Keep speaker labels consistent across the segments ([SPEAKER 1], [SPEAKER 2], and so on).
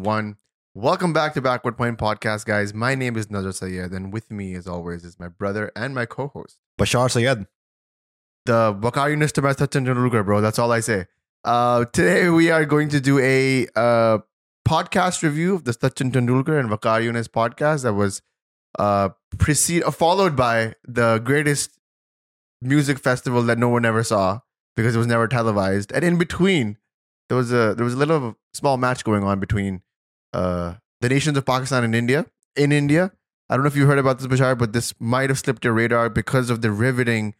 [SPEAKER 1] one. Welcome back to Backward Point Podcast, guys. My name is Nazar Sayed, and with me, as always, is my brother and my co-host,
[SPEAKER 2] Bashar Sayed.
[SPEAKER 1] the Waqar Younis to Sachin Tendulkar, bro. That's all I say. Uh, today we are going to do a uh, podcast review of the Sachin Tendulkar and Waqar Younis podcast that was uh, precede, uh, followed by the greatest music festival that no one ever saw because it was never televised, and in between there was a there was a little small match going on between uh, the nations of Pakistan and India. In India, I don't know if you heard about this, Bashar, but this might have slipped your radar because of the riveting,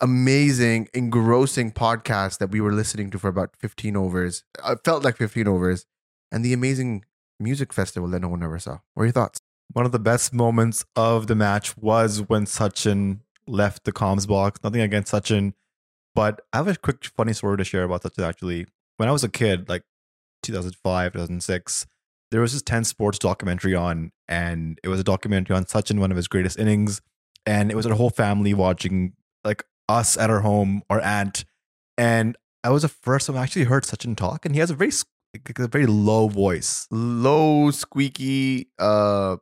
[SPEAKER 1] amazing, engrossing podcast that we were listening to for about 15 overs. It felt like 15 overs, and the amazing music festival that no one ever saw. What are your thoughts?
[SPEAKER 2] One of the best moments of the match was when Sachin left the comms box. Nothing against Sachin, but I have a quick funny story to share about Sachin actually. When I was a kid, like 2005, 2006, there was this 10 sports documentary on, and it was a documentary on Sachin, one of his greatest innings. And it was our whole family watching, like us at our home, our aunt. And I was the first time I actually heard Sachin talk, and he has a very, like, a very low voice.
[SPEAKER 1] Low, squeaky. Uh,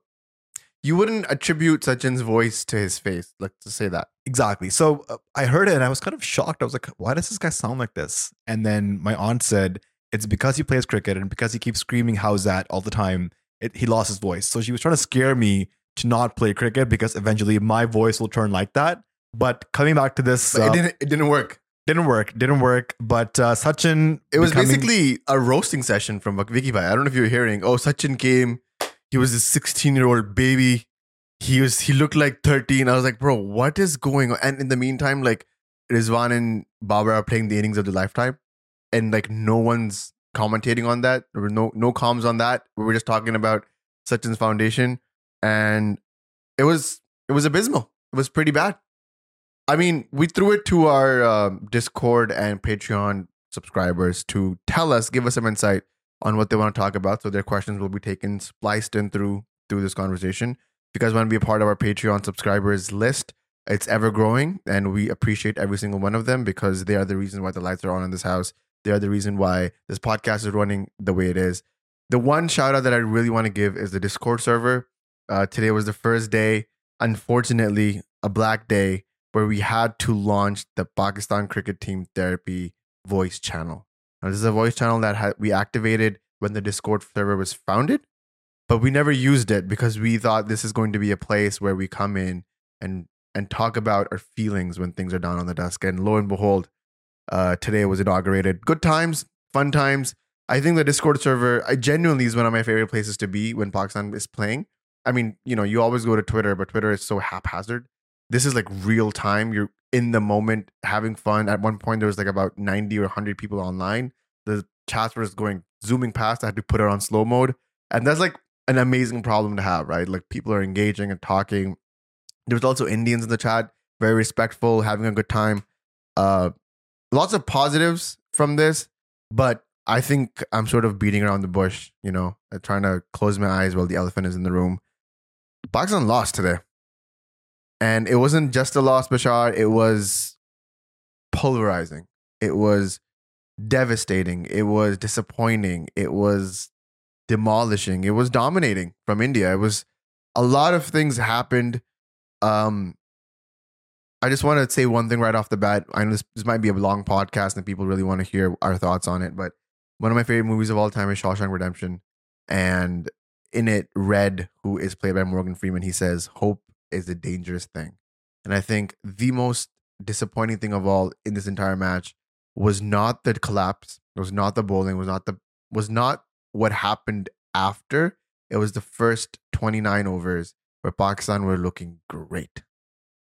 [SPEAKER 1] you wouldn't attribute Sachin's voice to his face. Let's just say that.
[SPEAKER 2] Exactly. So uh, I heard it and I was kind of shocked. I was like, why does this guy sound like this? And then my aunt said, it's because he plays cricket and because he keeps screaming, how's that all the time, it, he lost his voice. So she was trying to scare me to not play cricket because eventually my voice will turn like that. But coming back to this, uh,
[SPEAKER 1] it didn't. It didn't work.
[SPEAKER 2] didn't work. Didn't work. But uh, Sachin,
[SPEAKER 1] It was
[SPEAKER 2] becoming-
[SPEAKER 1] basically a roasting session from Vicky Bhai. I don't know if you were hearing. Oh, Sachin came. He was a 16 year old baby. He was. He looked like 13. I was like, bro, what is going on? And in the meantime, like Rizwan and Babar are playing the innings of the lifetime, and like no one's commentating on that. There were no no comms on that. We were just talking about Sachin's foundation, and it was it was abysmal. It was pretty bad. I mean, we threw it to our um, Discord and Patreon subscribers to tell us, give us some insight on what they want to talk about. So their questions will be taken, spliced in through through this conversation. If you guys want to be a part of our Patreon subscribers list, it's ever growing, and we appreciate every single one of them because they are the reason why the lights are on in this house. They are the reason why this podcast is running the way it is. The one shout out that I really want to give is the Discord server. Uh, today was the first day, unfortunately, a black day where we had to launch the Pakistan Cricket Team Therapy voice channel. Now, this is a voice channel that ha- we activated when the Discord server was founded, but we never used it because we thought this is going to be a place where we come in and and talk about our feelings when things are down on the desk. And lo and behold, uh, today was inaugurated. Good times, fun times. I think the Discord server, I genuinely is one of my favorite places to be when Pakistan is playing. I mean, you know, you always go to Twitter, but Twitter is so haphazard this is like real time. You're in the moment having fun. At one point, there was like about 90 or 100 people online. The were just going zooming past. I had to put it on slow mode. And that's like an amazing problem to have, right? Like people are engaging and talking. There was also Indians in the chat, very respectful, having a good time. Uh, lots of positives from this, but I think I'm sort of beating around the bush, you know, uh, trying to close my eyes while the elephant is in the room. Pakistan lost today. And it wasn't just a loss, Bashar. It was pulverizing. It was devastating. It was disappointing. It was demolishing. It was dominating from India. It was a lot of things happened. Um, I just want to say one thing right off the bat. I know this, this might be a long podcast and people really want to hear our thoughts on it, but one of my favorite movies of all time is Shawshank Redemption. And in it, Red, who is played by Morgan Freeman, he says, Hope is a dangerous thing. And I think the most disappointing thing of all in this entire match was not the collapse, it was not the bowling, was not the was not what happened after. It was the first 29 overs where Pakistan were looking great.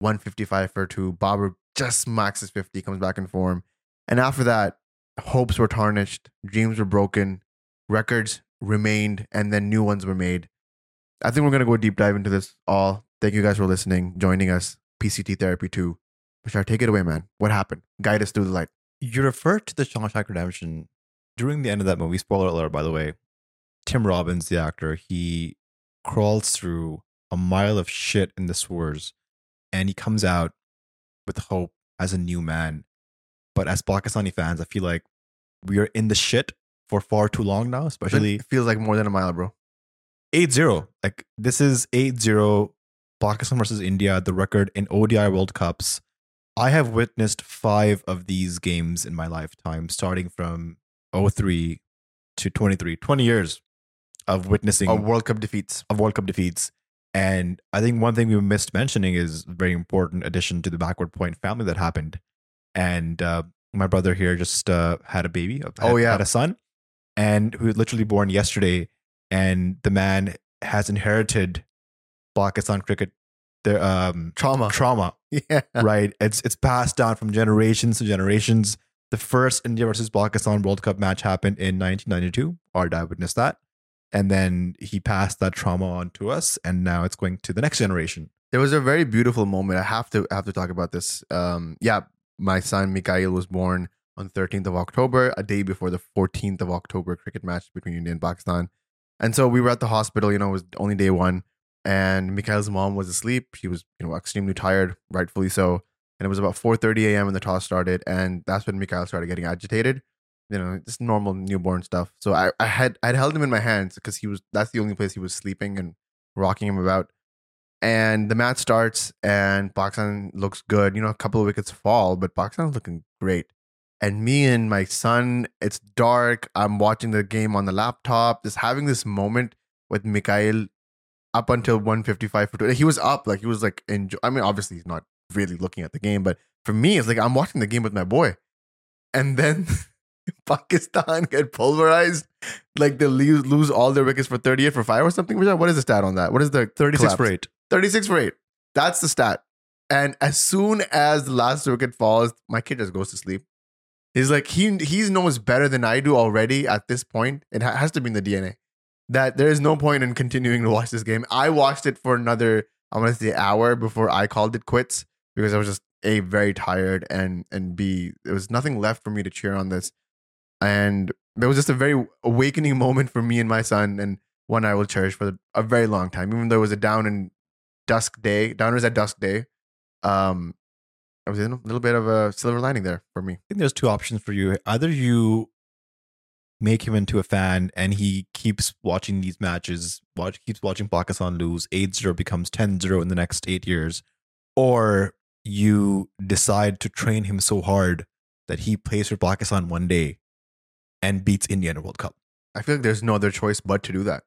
[SPEAKER 1] 155 for two. Babar just maxes 50, comes back in form. And after that, hopes were tarnished, dreams were broken, records remained, and then new ones were made. I think we're going to go deep dive into this all. Thank you guys for listening, joining us. PCT Therapy 2. Bashar, take it away, man. What happened? Guide us through the light.
[SPEAKER 2] You refer to the Shawshank Redemption during the end of that movie. Spoiler alert, by the way. Tim Robbins, the actor, he crawls through a mile of shit in the sewers, and he comes out with hope as a new man. But as Pakistani fans, I feel like we are in the shit for far too long now, especially
[SPEAKER 1] it feels like more than a mile, bro.
[SPEAKER 2] 8-0. Like this is 8-0 Pakistan versus India, the record in ODI World Cups. I have witnessed 5 of these games in my lifetime starting from 03 to 23, 20 years of witnessing
[SPEAKER 1] Of World Cup defeats.
[SPEAKER 2] of World Cup defeats. And I think one thing we missed mentioning is a very important addition to the backward point family that happened. And uh, my brother here just uh, had a baby. had-
[SPEAKER 1] Oh, yeah.
[SPEAKER 2] had a son, and who was literally born yesterday. And the man has inherited Pakistan cricket, their um,
[SPEAKER 1] Trauma.
[SPEAKER 2] trauma,
[SPEAKER 1] Yeah.
[SPEAKER 2] right? It's it's passed down from generations to generations. The first India versus Pakistan World Cup match happened in 1992. Our dad witnessed that, and then he passed that trauma on to us, and now it's going to the next generation.
[SPEAKER 1] There was a very beautiful moment. I have to I have to talk about this. Um, yeah, my son Mikhail was born on 13th of October, a day before the 14th of October cricket match between India and Pakistan. And so we were at the hospital. You know, it was only day one, and Mikhail's mom was asleep. She was you know extremely tired, rightfully so. And it was about 4:30 a.m. when the toss started, and that's when Mikhail started getting agitated. You know, just normal newborn stuff. So I, I had I'd held him in my hands because he was that's the only place he was sleeping and rocking him about and the match starts and Pakistan looks good. You know, a couple of wickets fall, but Pakistan's looking great. And me and my son, it's dark. I'm watching the game on the laptop, just having this moment with Mikhail up until 155 for two. He was up, like he was like enjoy. I mean, obviously he's not really looking at the game, but for me, it's like I'm watching the game with my boy. And then Pakistan get pulverized. Like they lose, lose all their wickets for 38 for five or something. What is the stat on that? What is the
[SPEAKER 2] 36 for eight.
[SPEAKER 1] 36 for 8. That's the stat. And as soon as the last wicket falls, my kid just goes to sleep. He's like, he he knows better than I do already at this point. It ha- has to be in the DNA that there is no point in continuing to watch this game. I watched it for another, I want to say, hour before I called it quits because I was just A, very tired, and and B, there was nothing left for me to cheer on this. And there was just a very awakening moment for me and my son, and one I will cherish for a very long time. Even though it was a down and dusk day, downers at dusk day, um, I was in a little bit of a silver lining there for me.
[SPEAKER 2] I think there's two options for you. Either you make him into a fan and he keeps watching these matches, watch keeps watching Pakistan lose, 8-0 becomes 10-0 in the next 8 years, or you decide to train him so hard that he plays for Pakistan one day and beats India in a World Cup.
[SPEAKER 1] I feel like there's no other choice but to do that.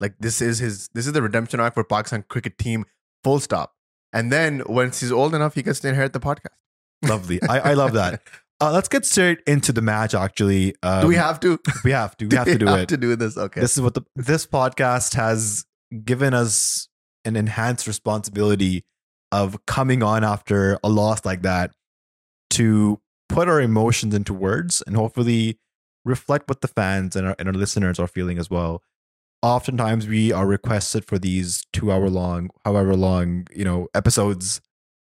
[SPEAKER 1] Like this is his this is the redemption arc for Pakistan cricket team. Full stop. And then once he's old enough, he gets to inherit the podcast.
[SPEAKER 2] Lovely. I, I love that. Uh, let's get straight into the match. Actually, um,
[SPEAKER 1] do we have to?
[SPEAKER 2] we have to we have to do
[SPEAKER 1] have
[SPEAKER 2] it.
[SPEAKER 1] to do this. Okay.
[SPEAKER 2] This is what the this podcast has given us an enhanced responsibility of coming on after a loss like that to put our emotions into words and hopefully reflect what the fans and our, and our listeners are feeling as well. Oftentimes we are requested for these two hour long, however long, you know, episodes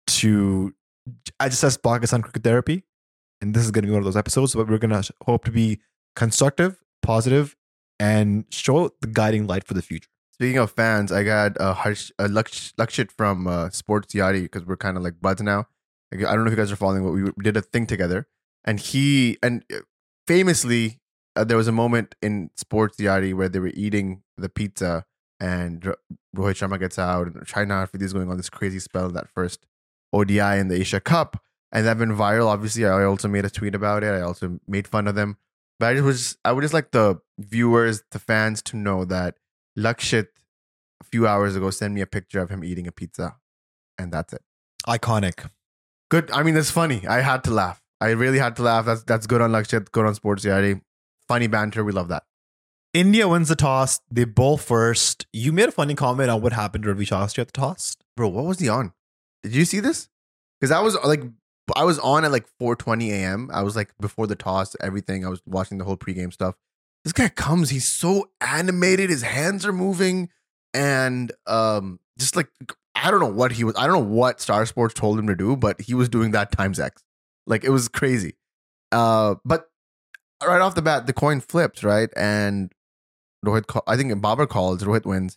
[SPEAKER 2] to I just says Pakistan cricket therapy. And this is going to be one of those episodes, but we're going to hope to be constructive, positive, and show the guiding light for the future.
[SPEAKER 1] Speaking of fans, I got a Harsh a Laksh, Lakshit from uh, Sports Yaari because we're kind of like buds now. I don't know if you guys are following, but we did a thing together, and he and uh, famously uh, there was a moment in Sports Yaari where they were eating the pizza, and Ro- Rohit Sharma gets out, and Shaheen is going on this crazy spell in that first ODI in the Asia Cup, and that went viral. Obviously, I also made a tweet about it. I also made fun of them, but I just was I would just like the viewers, the fans, to know that Lakshit a few hours ago sent me a picture of him eating a pizza, and that's it.
[SPEAKER 2] Iconic.
[SPEAKER 1] Good. I mean, that's funny. I had to laugh. I really had to laugh. That's that's good on Lakshit, good on Sports Yaari. Funny banter. We love that.
[SPEAKER 2] India wins the toss. They bowl first. You made a funny comment on what happened to Ravi Shastri at the toss.
[SPEAKER 1] Bro, what was he on? Did you see this? Because I was like, I was on at like 4:20 a.m. I was like before the toss, everything. I was watching the whole pregame stuff. This guy comes. He's so animated. His hands are moving, and um, just like I don't know what he was. I don't know what Star Sports told him to do, but he was doing that times X. Like it was crazy. Uh, but right off the bat, the coin flips right, and Rohit. Call, I think Babar calls. Rohit wins.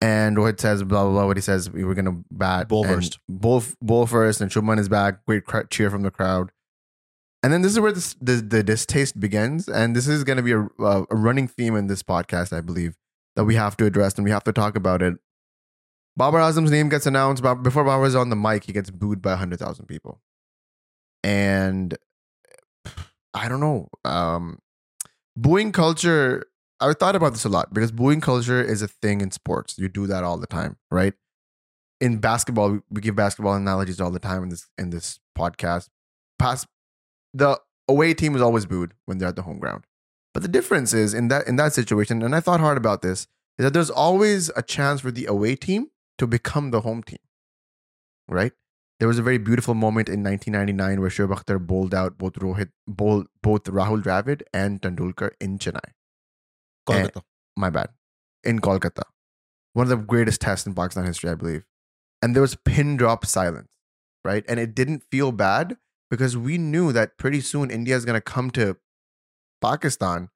[SPEAKER 1] And Rohit says blah blah blah. What he says, we were gonna bat
[SPEAKER 2] Bowl first.
[SPEAKER 1] bowl bowl first, and Shubman is back. Great cheer from the crowd. And then this is where this, the the distaste begins, and this is going to be a, a running theme in this podcast, I believe, that we have to address and we have to talk about it. Babar Azam's name gets announced, but before Babar is on the mic, he gets booed by hundred thousand people, and I don't know. Um, booing culture. I thought about this a lot because booing culture is a thing in sports. You do that all the time, right? In basketball, we- give basketball analogies all the time in this in this podcast. Pass the away team is always booed when they're at the home ground. But the difference is in that in that situation, and I thought hard about this, is that there's always a chance for the away team to become the home team. Right? There was a very beautiful moment in 1999 where Shoaib Akhtar bowled out both Rohit, bowled, both Rahul Dravid and Tendulkar in Chennai.
[SPEAKER 2] Kolkata.
[SPEAKER 1] My bad. In Kolkata. One of the greatest tests in Pakistan history, I believe. And there was pin drop silence, right? And it didn't feel bad because we knew that pretty soon India is going to come to Pakistan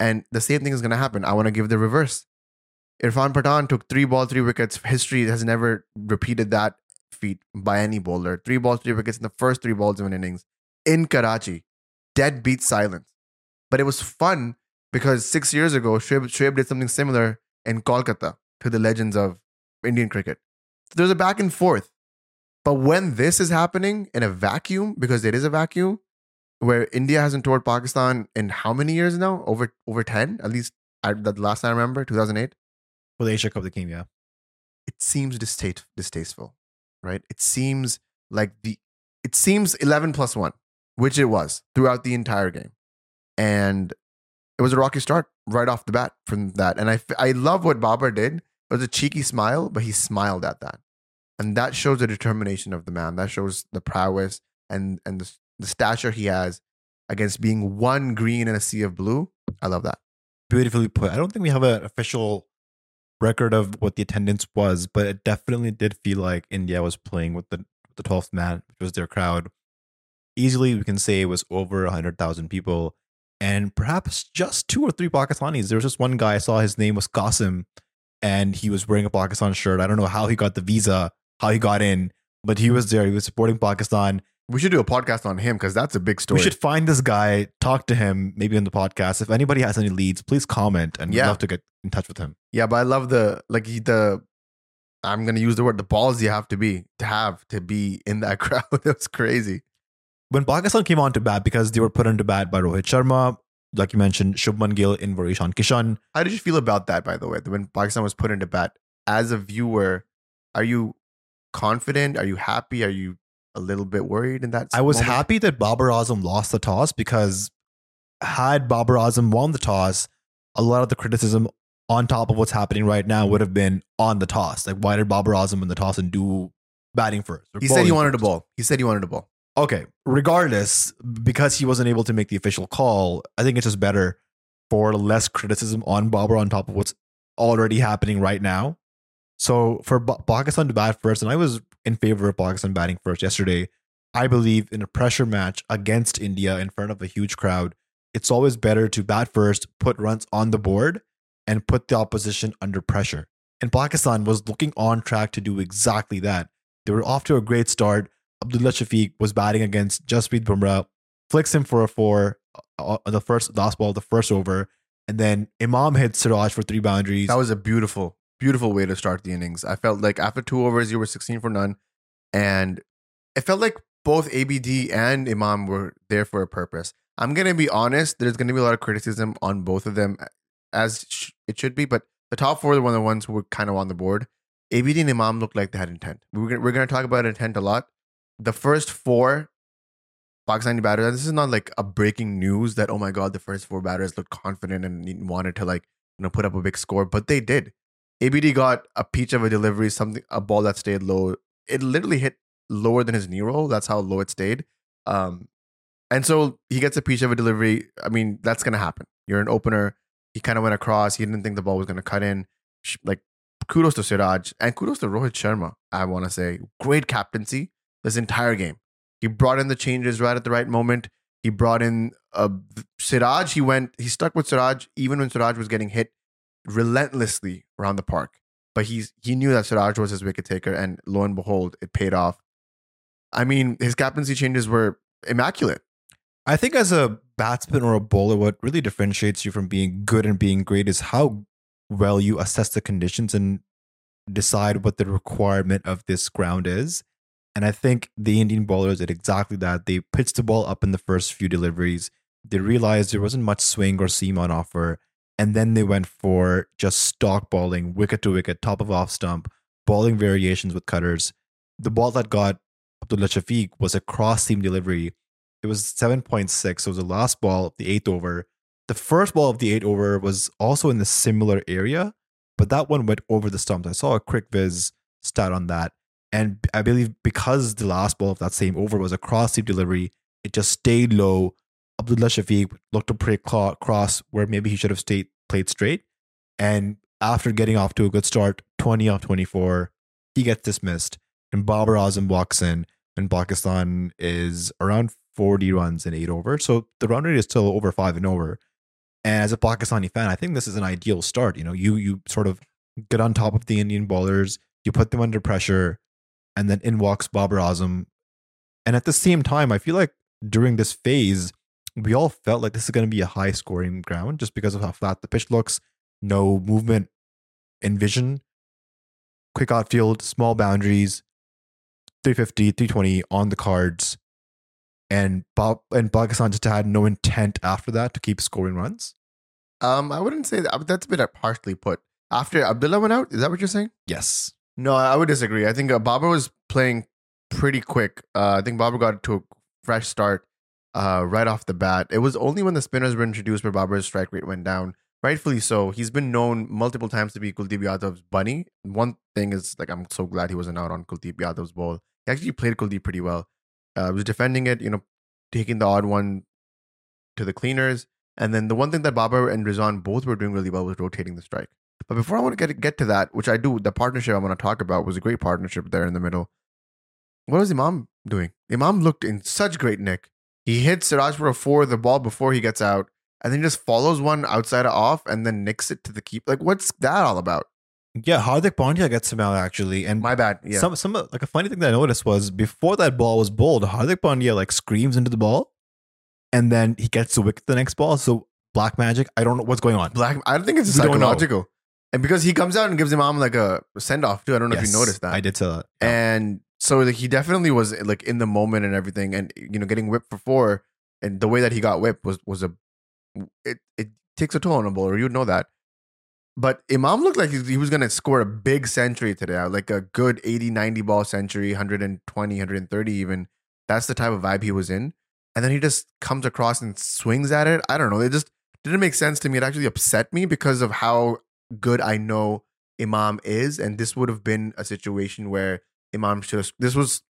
[SPEAKER 1] and the same thing is going to happen. I want to give the reverse. Irfan Pathan took three ball, three wickets. History has never repeated that feat by any bowler. Three balls, three wickets in the first three balls of an innings in Karachi. Dead beat silence. But it was fun because six years ago, Shoaib, Shoaib did something similar in Kolkata to the legends of Indian cricket. So there's a back and forth. But when this is happening in a vacuum, because it is a vacuum, where India hasn't toured Pakistan in how many years now? Over over 10? At least I, the last I remember, 2008
[SPEAKER 2] For the Asia Cup that came, yeah.
[SPEAKER 1] it seems distaste, distasteful, right? It seems like the it seems 11 plus 1, which it was throughout the entire game. And it was a rocky start right off the bat from that. And I, I love what Babar did. It was a cheeky smile, but he smiled at that. And that shows the determination of the man. That shows the prowess and and the, the stature he has against being one green in a sea of blue. I love that.
[SPEAKER 2] Beautifully put. I don't think we have an official record of what the attendance was, but it definitely did feel like India was playing with the the 12th man, which was their crowd. Easily, we can say it was over 100,000 people, and perhaps just two or three Pakistanis. There was just one guy I saw, his name was Qasim, and he was wearing a Pakistan shirt. I don't know how he got the visa, how he got in, but he was there. He was supporting Pakistan.
[SPEAKER 1] We should do a podcast on him because that's a big story.
[SPEAKER 2] We should find this guy, talk to him, maybe on the podcast. If anybody has any leads, please comment, and we'd love to get in touch with him.
[SPEAKER 1] Yeah, but I love the like the I'm gonna use the word the balls you have to be to have to be in that crowd. That's crazy.
[SPEAKER 2] when Pakistan came on to bat because they were put into bat by Rohit Sharma, like you mentioned, Shubman Gill in for Ishan Kishan.
[SPEAKER 1] How did you feel about that, by the way? When Pakistan was put into bat, as a viewer, are you confident? Are you happy? Are you a little bit worried in that?
[SPEAKER 2] I was
[SPEAKER 1] moment?
[SPEAKER 2] happy that Babar Azam lost the toss because had Babar Azam won the toss, a lot of the criticism on top of what's happening right now would have been on the toss. Like, why did Babar Azam win the toss and do batting first?
[SPEAKER 1] He said he wanted a ball. He said he wanted a ball.
[SPEAKER 2] okay, regardless, because he wasn't able to make the official call, I think it's just better for less criticism on Babar on top of what's already happening right now. So for Ba- Pakistan to bat first, and I was in favor of Pakistan batting first yesterday. I believe in a pressure match against India in front of a huge crowd, it's always better to bat first, put runs on the board, and put the opposition under pressure. And Pakistan was looking on track to do exactly that. They were off to a great start. Abdullah Shafiq was batting against Jasprit Bumrah, flicks him for a four uh, on the first last ball, the first over, and then Imam hits Siraj for three boundaries.
[SPEAKER 1] That was a beautiful, beautiful way to start the innings. I felt like after two overs, you were 16 for none. And it felt like both ABD and Imam were there for a purpose. I'm going to be honest, there's going to be a lot of criticism on both of them, as it should be. But the top four were the ones who were kind of on the board. ABD and Imam looked like they had intent. We're going to talk about intent a lot. The first four Pakistani batters, and this is not like a breaking news that, oh my God, the first four batters looked confident and wanted to like, you know, put up a big score, but they did. ABD got a peach of a delivery, something a ball that stayed low. It literally hit lower than his knee roll. That's how low it stayed. Um, and so he gets a peach of a delivery. I mean, that's gonna happen. You're an opener. He kind of went across. He didn't think the ball was gonna cut in. Like kudos to Siraj and kudos to Rohit Sharma. I want to say great captaincy this entire game. He brought in the changes right at the right moment. He brought in uh, Siraj. He went. He stuck with Siraj even when Siraj was getting hit relentlessly around the park. But he's he knew that Siraj was his wicket taker, and lo and behold, it paid off. I mean, his captaincy changes were immaculate.
[SPEAKER 2] I think as a batsman or a bowler, what really differentiates you from being good and being great is how well you assess the conditions and decide what the requirement of this ground is. And I think the Indian bowlers did exactly that. They pitched the ball up in the first few deliveries. They realized there wasn't much swing or seam on offer. And then they went for just stock balling, wicket to wicket, top of off stump, balling variations with cutters. The ball that got Abdullah Shafiq was a cross seam delivery. It was 7.6. So it was the last ball of the eighth over. The first ball of the eighth over was also in the similar area, but that one went over the stumps. I saw a CricViz stat on that. And I believe because the last ball of that same over was a cross seam delivery, it just stayed low. Abdullah Shafiq looked to play cross where maybe he should have stayed played straight. And after getting off to a good start, 20 off 24, he gets dismissed. And Babar Azam walks in, and Pakistan is around 40 runs in eight over. So the run rate is still over five and over. And as a Pakistani fan, I think this is an ideal start. You know, you you sort of get on top of the Indian bowlers, you put them under pressure, and then in walks Babar Azam. And at the same time, I feel like during this phase, we all felt like this is going to be a high scoring ground just because of how flat the pitch looks, no movement in vision, quick outfield, small boundaries, 350, 320 on the cards. And Bob and Pakistan just had no intent after that to keep scoring runs.
[SPEAKER 1] Um, I wouldn't say that. That's a bit partially put. After Abdullah went out, is that what you're saying?
[SPEAKER 2] Yes.
[SPEAKER 1] No, I would disagree. I think uh, Babar was playing pretty quick. Uh, I think Babar got to a fresh start uh, right off the bat. It was only when the spinners were introduced where Babar's strike rate went down. Rightfully so. He's been known multiple times to be Kuldeep Yadav's bunny. One thing is, like, I'm so glad he wasn't out on Kuldeep Yadav's ball. He actually played Kuldeep pretty well. Uh, was defending it, you know, taking the odd one to the cleaners. And then the one thing that Babar and Rizwan both were doing really well was rotating the strike. But before I want to get get to that, which I do, the partnership I want to talk about was a great partnership there in the middle. What was Imam doing? Imam looked in such great nick. He hits Siraj for a four, the ball before he gets out, and then just follows one outside of off and then nicks it to the keep. Like, what's that all about?
[SPEAKER 2] Yeah, Hardik Pandya gets him out actually, and
[SPEAKER 1] My bad. Yeah.
[SPEAKER 2] some some like a funny thing that I noticed was before that ball was bowled, Hardik Pandya like screams into the ball, and then he gets to wicket the next ball. So black magic, I don't know what's going on.
[SPEAKER 1] Black. I don't think it's
[SPEAKER 2] We don't know.
[SPEAKER 1] psychological. And because he comes out and gives Imam um, like a send off too. I don't know if you noticed that.
[SPEAKER 2] I did say that.
[SPEAKER 1] And so like he definitely was eh, like in the moment and everything, and eh, you know getting whipped for four, and the way that he got whipped was was a it it takes a toll on a bowler. You'd know that. But Imam looked like he, was going to score a big century today, uh, like a good 80, 90 ball century, 120, 130 even. That's the type of vibe he was in. And then he just comes across and swings at it. I don't know. It just didn't make sense to me. It actually upset me because of how good I know Imam is. And this would have been a situation where Imam should have. This was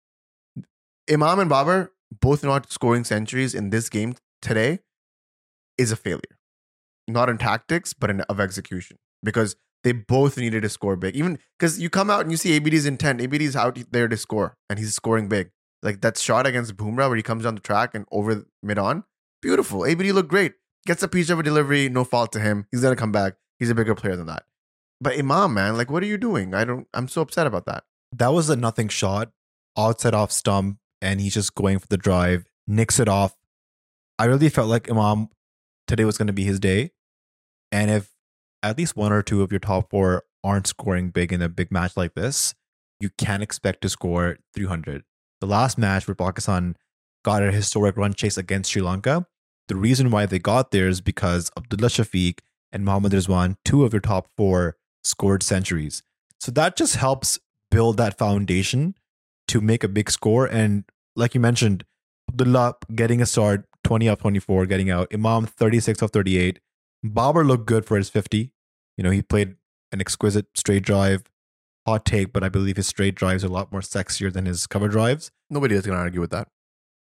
[SPEAKER 1] Imam and Babar both not scoring centuries in this game today is a failure. Not in tactics, but in of execution. Because they both needed to score big. Even because you come out and you see ABD's intent. ABD's out there to score, and he's scoring big. Like that shot against Bumrah where he comes down the track and over mid on. Beautiful. ABD looked great. Gets a piece of a delivery, no fault to him. He's gonna come back. He's a bigger player than that. But Imam, man, like what are you doing? I don't I'm so upset about that.
[SPEAKER 2] That was a nothing shot, outside off stump, and he's just going for the drive, nicks it off. I really felt like Imam today was going to be his day. And if at least one or two of your top four aren't scoring big in a big match like this, you can't expect to score 300. The last match where Pakistan got a historic run chase against Sri Lanka, the reason why they got there is because Abdullah Shafiq and Mohammad Rizwan, two of your top four, scored centuries. So that just helps build that foundation to make a big score. And like you mentioned, Abdullah getting a start, 20 off 24, getting out. Imam 36 of 38. Babar looked good for his 50. You know, he played an exquisite straight drive. Hot take, but I believe his straight drives are a lot more sexier than his cover drives.
[SPEAKER 1] Nobody is gonna argue with that.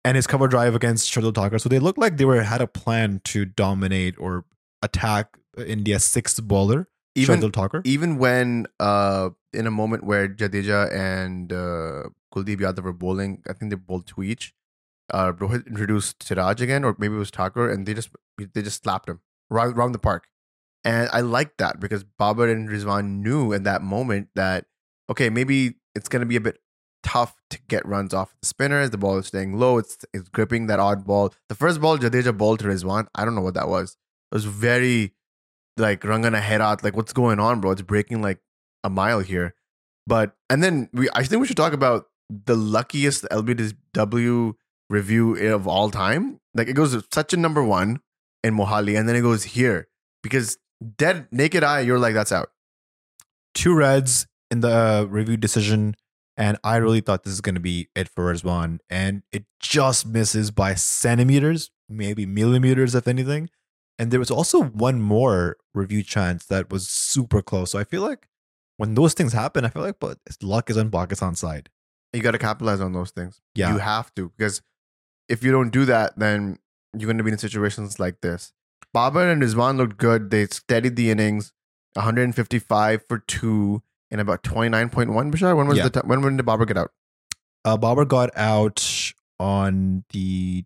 [SPEAKER 2] And his cover drive against Shardul Thakur. So they looked like they were had a plan to dominate or attack India's sixth bowler,
[SPEAKER 1] Even
[SPEAKER 2] Shardul Thakur.
[SPEAKER 1] even when uh in a moment where Jadeja and uh, Kuldeep Yadav were bowling, I think they bowled two each. Uh, Rohit introduced Siraj again, or maybe it was Thakur, and they just they just slapped him right around the park. And I like that because Babar and Rizwan knew in that moment that okay, maybe it's gonna be a bit tough to get runs off the spinners. The ball is staying low. It's it's gripping that odd ball. The first ball, Jadeja ball to Rizwan. I don't know what that was. It was very like Rangana Herath. Like what's going on, bro? It's breaking like a mile here. But and then we I think we should talk about the luckiest LBW review of all time. Like it goes such a number one in Mohali, and then it goes here because dead naked eye, you're like that's out.
[SPEAKER 2] Two reds in the uh, review decision, and I really thought this is going to be it for Rizwan, and it just misses by centimeters, maybe millimeters, if anything. And there was also one more review chance that was super close. So I feel like when those things happen, I feel like but luck is on Pakistan's side.
[SPEAKER 1] You got to capitalize on those things.
[SPEAKER 2] Yeah.
[SPEAKER 1] you have to because if you don't do that, then you're going to be in situations like this. Babar and Rizwan looked good. They steadied the innings, 155 for two in about 29.1. Bashar, when was
[SPEAKER 2] Yeah.
[SPEAKER 1] the t- when when did Babar get out?
[SPEAKER 2] Uh, Babar got out on the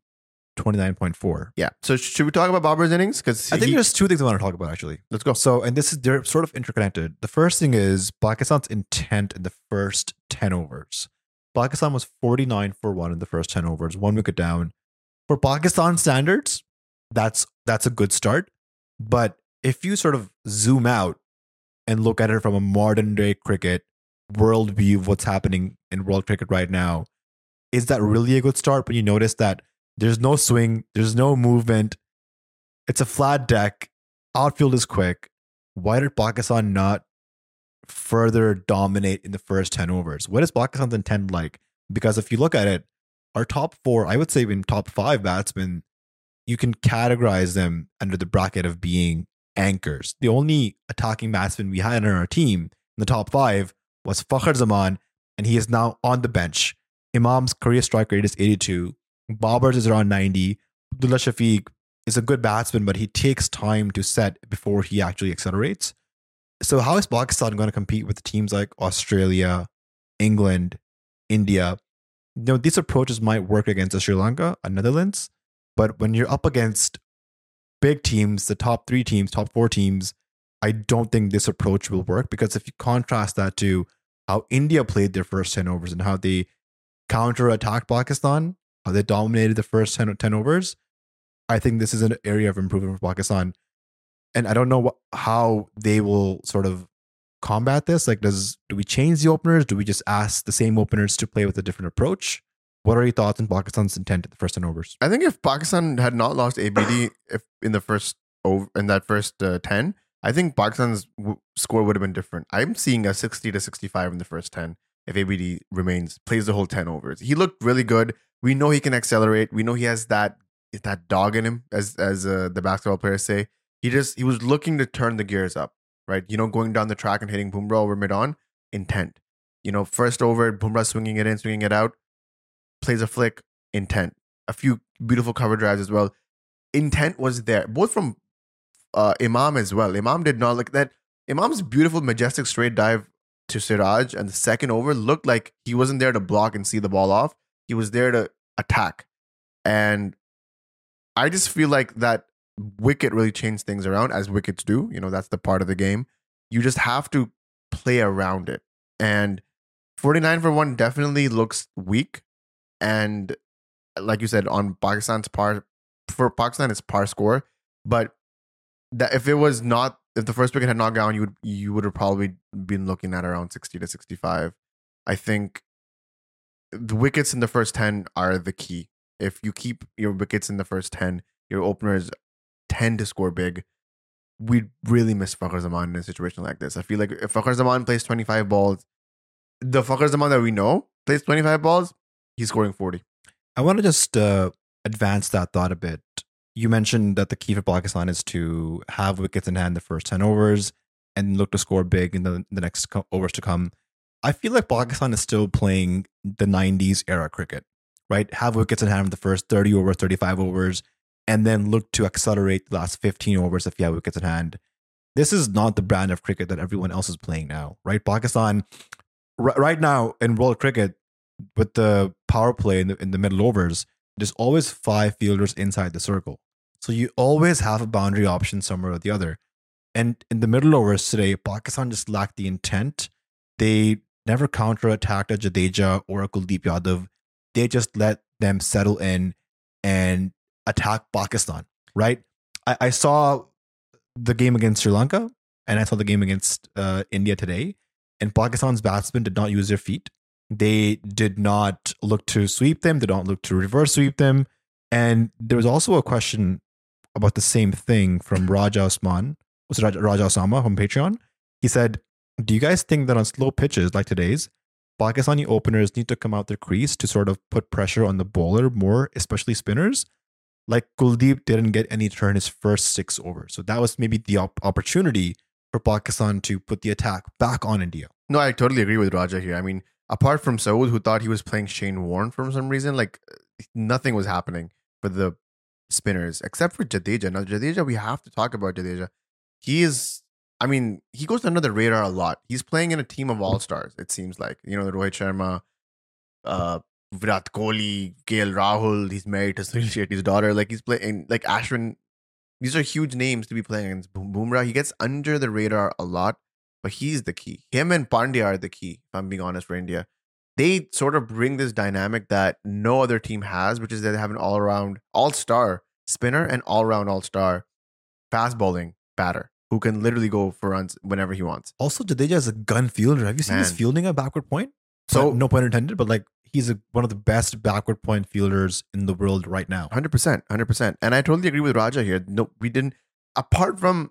[SPEAKER 2] 29.4.
[SPEAKER 1] Yeah. So should we talk about Babar's innings? Because
[SPEAKER 2] I think there's two things I want to talk about actually.
[SPEAKER 1] let's go.
[SPEAKER 2] So, and this is they're sort of interconnected. The first thing is Pakistan's intent in the first 10 overs. Pakistan was 49 for 1 in the first 10 overs, one wicket down. For Pakistan standards, that's that's a good start. But if you sort of zoom out and look at it from a modern day cricket world view of what's happening in world cricket right now, is that really a good start when you notice that there's no swing, there's no movement, it's a flat deck, outfield is quick. Why did Pakistan not further dominate in the first 10 overs? What is Pakistan's intent like? Because if you look at it, our top four, I would say even top five batsmen, you can categorize them under the bracket of being anchors. The only attacking batsman we had on our team in the top five was Fakhr Zaman, and he is now on the bench. Imam's career strike rate is 82. Babar's is around 90. Abdullah Shafiq is a good batsman, but he takes time to set before he actually accelerates. So, how is Pakistan going to compete with teams like Australia, England, India? You know, these approaches might work against Sri Lanka and Netherlands, but when you're up against big teams, the top three teams, top four teams, I don't think this approach will work because if you contrast that to how India played their first 10 overs and how they counter attacked Pakistan, how they dominated the first 10, 10 overs, I think this is an area of improvement for Pakistan. And I don't know how they will sort of combat this. Like, does do we change the openers? Do we just ask the same openers to play with a different approach? What are your thoughts on Pakistan's intent at the first 10 overs?
[SPEAKER 1] I think if Pakistan had not lost ABD if in the first over in that first uh, 10, I think Pakistan's w- score would have been different. I'm seeing a 60 to 65 in the first 10 if ABD remains plays the whole 10 overs. He looked really good. We know he can accelerate. We know he has that that dog in him as as uh, the basketball players say. He just he was looking to turn the gears up, right? You know, going down the track and hitting Bumrah over mid on, intent. You know, first over, Bumrah swinging it in, swinging it out, plays a flick, intent. A few beautiful cover drives as well. Intent was there, both from uh, Imam as well. Imam did not look that. Imam's beautiful, majestic straight dive to Siraj and the second over looked like he wasn't there to block and see the ball off. He was there to attack. And I just feel like that wicket really changed things around as wickets do. You know, that's the part of the game. You just have to play around it. And 49 for 1 definitely looks weak. And like you said, on Pakistan's par for Pakistan, it's par score. But that if it was not if the first wicket had not gone, you would you would have probably been looking at around 60 to 65. I think the wickets in the first 10 are the key. If you keep your wickets in the first 10, your openers tend to score big. We'd really miss Fakhr Zaman in a situation like this. I feel like if Fakhr Zaman plays 25 balls, the Fakhr Zaman that we know plays 25 balls, he's scoring 40.
[SPEAKER 2] I want to just uh, advance that thought a bit. You mentioned that the key for Pakistan is to have wickets in hand the first 10 overs and look to score big in the, the next co- overs to come. I feel like Pakistan is still playing the 90s era cricket, right? Have wickets in hand in the first 30 overs, 35 overs, and then look to accelerate the last 15 overs if you have wickets in hand. This is not the brand of cricket that everyone else is playing now, right? Pakistan, r- right now in world cricket, with the power play in the, in the middle overs, there's always five fielders inside the circle. So you always have a boundary option somewhere or the other. And in the middle overs today, Pakistan just lacked the intent. They never counter-attacked a Jadeja or a Kuldeep Yadav. They just let them settle in and attack Pakistan, right? I, I saw the game against Sri Lanka and I saw the game against uh, India today, and Pakistan's batsmen did not use their feet. They did not look to sweep them, they don't look to reverse sweep them. And there was also a question about the same thing from Raja Osman, was Raja, Raja Osama from Patreon. He said, Do you guys think that on slow pitches like today's, Pakistani openers need to come out their crease to sort of put pressure on the bowler more, especially spinners? Like Kuldeep didn't get any turn his first six over. So that was maybe the op- opportunity for Pakistan to put the attack back on India.
[SPEAKER 1] No, I totally agree with Raja here. I mean, apart from Saud, who thought he was playing Shane Warne for some reason, like nothing was happening for the spinners except for Jadeja. Now, Jadeja, we have to talk about Jadeja. He is, I mean, he goes under the radar a lot. He's playing in a team of all stars, it seems like. You know, the Rohit Sharma, uh, Virat Kohli, KL Rahul. He's married to Sunil Shetty's daughter. Like he's playing, like Ashwin. These are huge names to be playing against Bumrah. He gets under the radar a lot, but he's the key. Him and Pandya are the key, if I'm being honest, for India. They sort of bring this dynamic that no other team has, which is that they have an all around, all star spinner and all round, all star fast bowling batter who can literally go for runs whenever he wants.
[SPEAKER 2] Also, Jadeja is a gun fielder. Have you seen his fielding at backward point?
[SPEAKER 1] So-
[SPEAKER 2] no point intended, but like he's a, one of the best backward point fielders in the world right now.
[SPEAKER 1] Hundred percent, hundred percent, and I totally agree with Raja here. No, we didn't. Apart from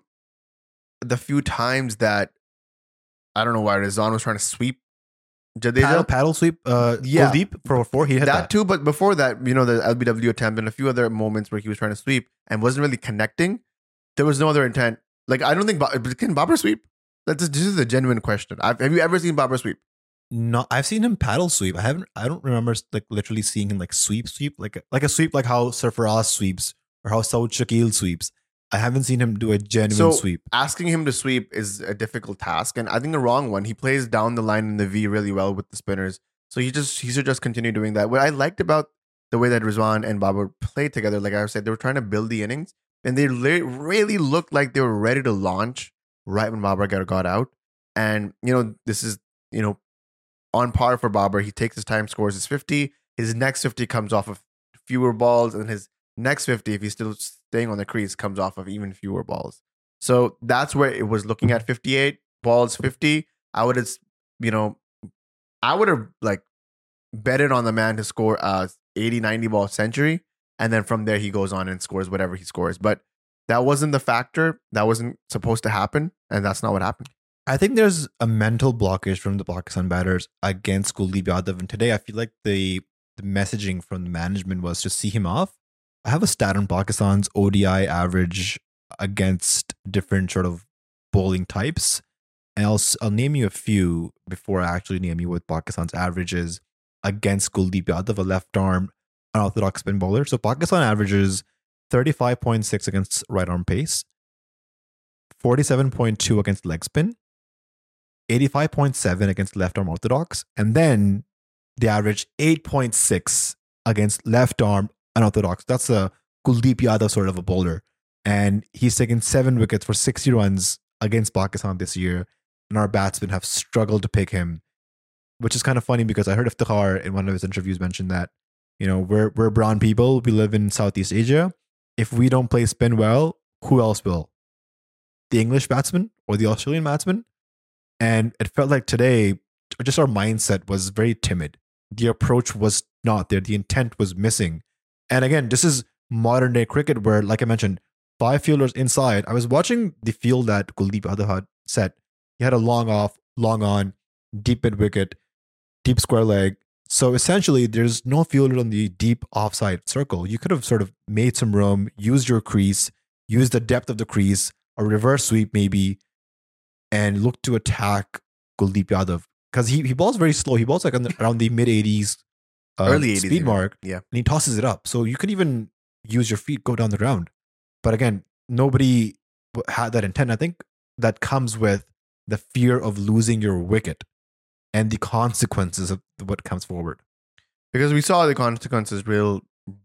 [SPEAKER 1] the few times that I don't know why Rizwan was trying to sweep Jadeja,
[SPEAKER 2] Paddle, paddle sweep, uh,
[SPEAKER 1] Yeah.
[SPEAKER 2] deep for four. He hit
[SPEAKER 1] that,
[SPEAKER 2] that.
[SPEAKER 1] too. But before that, you know, the LBW attempt and a few other moments where he was trying to sweep and wasn't really connecting. There was no other intent. Like I don't think can Babar sweep. That's this is a genuine question. I've, have you ever seen Babar sweep?
[SPEAKER 2] No, I've seen him paddle sweep. I haven't. I don't remember like literally seeing him like sweep, sweep, like like a sweep, like how Sarfaraz sweeps or how Saud Shakeel sweeps. I haven't seen him do a genuine
[SPEAKER 1] So-
[SPEAKER 2] sweep.
[SPEAKER 1] asking him to sweep is a difficult task, and I think the wrong one. He plays down the line in the V really well with the spinners, so he just he should just continue doing that. What I liked about the way that Rizwan and Babar played together, like I said, they were trying to build the innings, and they really looked like they were ready to launch right when Babar got, got out. And you know, this is you know on par for Babar. He takes his time, scores his fifty. His next fifty comes off of fewer balls, and his next 50 if he still staying on the crease comes off of even fewer balls. So that's where it was looking at 58 balls 50 i would have you know i would have like betted on the man to score a 80 90 ball century and then from there he goes on and scores whatever he scores. But that wasn't the factor. That wasn't supposed to happen and that's not what happened.
[SPEAKER 2] I think there's a mental blockage from the Pakistan batters against Kuldeep Yadav, and today I feel like the the messaging from the management was to see him off. I have a stat on Pakistan's ODI average against different sort of bowling types, and I'll I'll name you a few before I actually name you what Pakistan's average is against Kuldeep Yadav, a left arm unorthodox spin bowler. So Pakistan averages 35.6 against right arm pace, 47.2 against leg spin, 85.7 against left arm orthodox, and then they average 8.6 against left arm unorthodox. That's a Kuldeep Yadav sort of a bowler. And he's taken seven wickets for 60 runs against Pakistan this year. And our batsmen have struggled to pick him, which is kind of funny because I heard Iftikhar in one of his interviews mention that, you know, we're, we're brown people. We live in Southeast Asia. If we don't play spin well, who else will? The English batsman or the Australian batsman? And it felt like today, just our mindset was very timid. The approach was not there. The intent was missing. And again, this is modern day cricket where, like I mentioned, five fielders inside. I was watching the field that Kuldeep Yadav had set. He had a long off, long on, deep mid wicket, deep square leg. So essentially, there's no fielder on the deep offside circle. You could have sort of made some room, used your crease, used the depth of the crease, a reverse sweep maybe, and look to attack Kuldeep Yadav because he he balls very slow. He balls like the, around the mid 80s, uh,
[SPEAKER 1] Early 80s
[SPEAKER 2] speed
[SPEAKER 1] even.
[SPEAKER 2] mark.
[SPEAKER 1] Yeah.
[SPEAKER 2] and he tosses it up. So you could even use your feet, go down the ground. But again, nobody had that intent. I think that comes with the fear of losing your wicket and the consequences of what comes forward.
[SPEAKER 1] because we saw the consequences real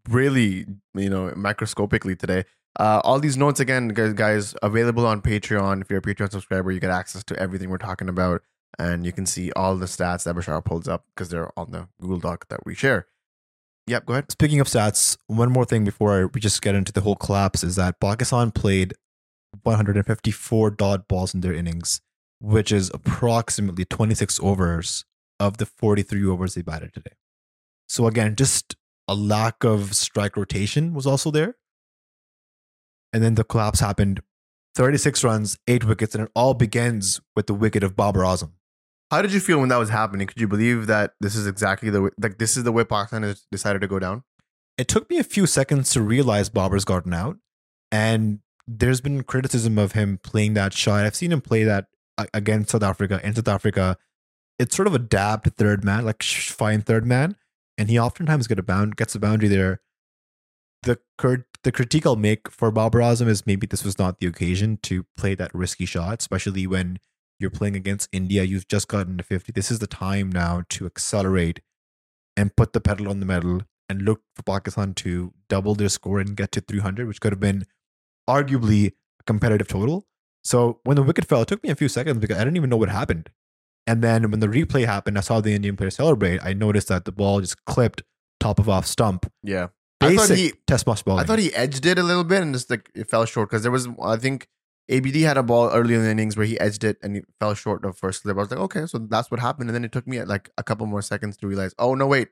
[SPEAKER 1] really you know microscopically today uh, all these notes again guys, guys available on patreon if you're a patreon subscriber you get access to everything we're talking about and you can see all the stats that Bashar pulls up because they're on the Google Doc that we share. Yep, go ahead.
[SPEAKER 2] Speaking of stats, one more thing before we just get into the whole collapse is that Pakistan played 154 dot balls in their innings, which is approximately 26 overs of the 43 overs they batted today. So again, just a lack of strike rotation was also there. And then the collapse happened 36 runs, eight wickets, and it all begins with the wicket of Babar Azam.
[SPEAKER 1] How did you feel when that was happening? Could you believe that this is exactly the way, like this is the way Pakistan has decided to go down?
[SPEAKER 2] It took me a few seconds to realize Babar's gotten out. And there's been criticism of him playing that shot. I've seen him play that against South Africa in South Africa. It's sort of a dabbed third man, like fine third man, and he oftentimes get a bound gets a boundary there. The the critique I'll make for Babar Azam is maybe this was not the occasion to play that risky shot, especially when you're playing against India. You've just gotten to 50. This is the time now to accelerate and put the pedal on the metal and look for Pakistan to double their score and get to 300, which could have been arguably a competitive total. So when the wicket fell, it took me a few seconds because I didn't even know what happened. And then when the replay happened, I saw the Indian player celebrate. I noticed that the ball just clipped top of off stump.
[SPEAKER 1] Yeah.
[SPEAKER 2] Basic
[SPEAKER 1] I thought he
[SPEAKER 2] test match bowling.
[SPEAKER 1] I thought he edged it a little bit and just like it fell short because there was I think ABD had a ball early in the innings where he edged it and he fell short of first slip. I was like, okay, so that's what happened. And then it took me like a couple more seconds to realize, oh no, wait,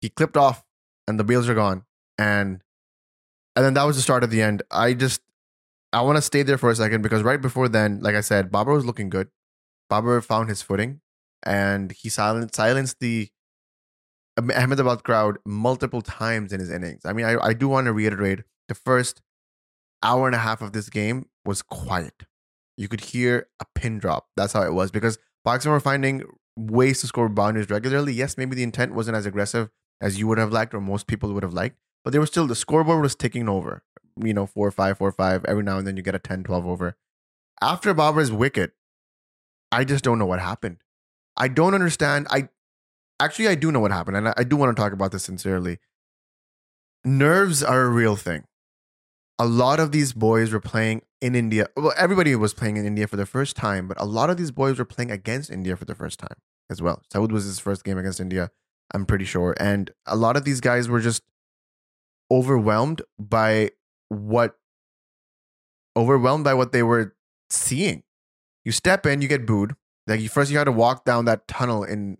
[SPEAKER 1] he clipped off and the bails are gone. And and then that was the start of the end. I just I want to stay there for a second because right before then, like I said, Babar was looking good. Babar found his footing and he silenced silenced the Ahmedabad crowd multiple times in his innings. I mean, I, I do want to reiterate the first hour and a half of this game was quiet. You could hear a pin drop. That's how it was because Pakistan were finding ways to score boundaries regularly. Yes, maybe the intent wasn't as aggressive as you would have liked or most people would have liked, but they were still, the scoreboard was ticking over. You know, four, five, four, five. Every now and then you get a 10, 12 over. After Babar's wicket, I just don't know what happened. I don't understand. I actually I do know what happened, and I, do want to talk about this sincerely. Nerves are a real thing. A lot of these boys were playing in India. Well, everybody was playing in India for the first time, but a lot of these boys were playing against India for the first time as well. Saud was his first game against India, I'm pretty sure. And a lot of these guys were just overwhelmed by what overwhelmed by what they were seeing. You step in, you get booed. Like you first you had to walk down that tunnel in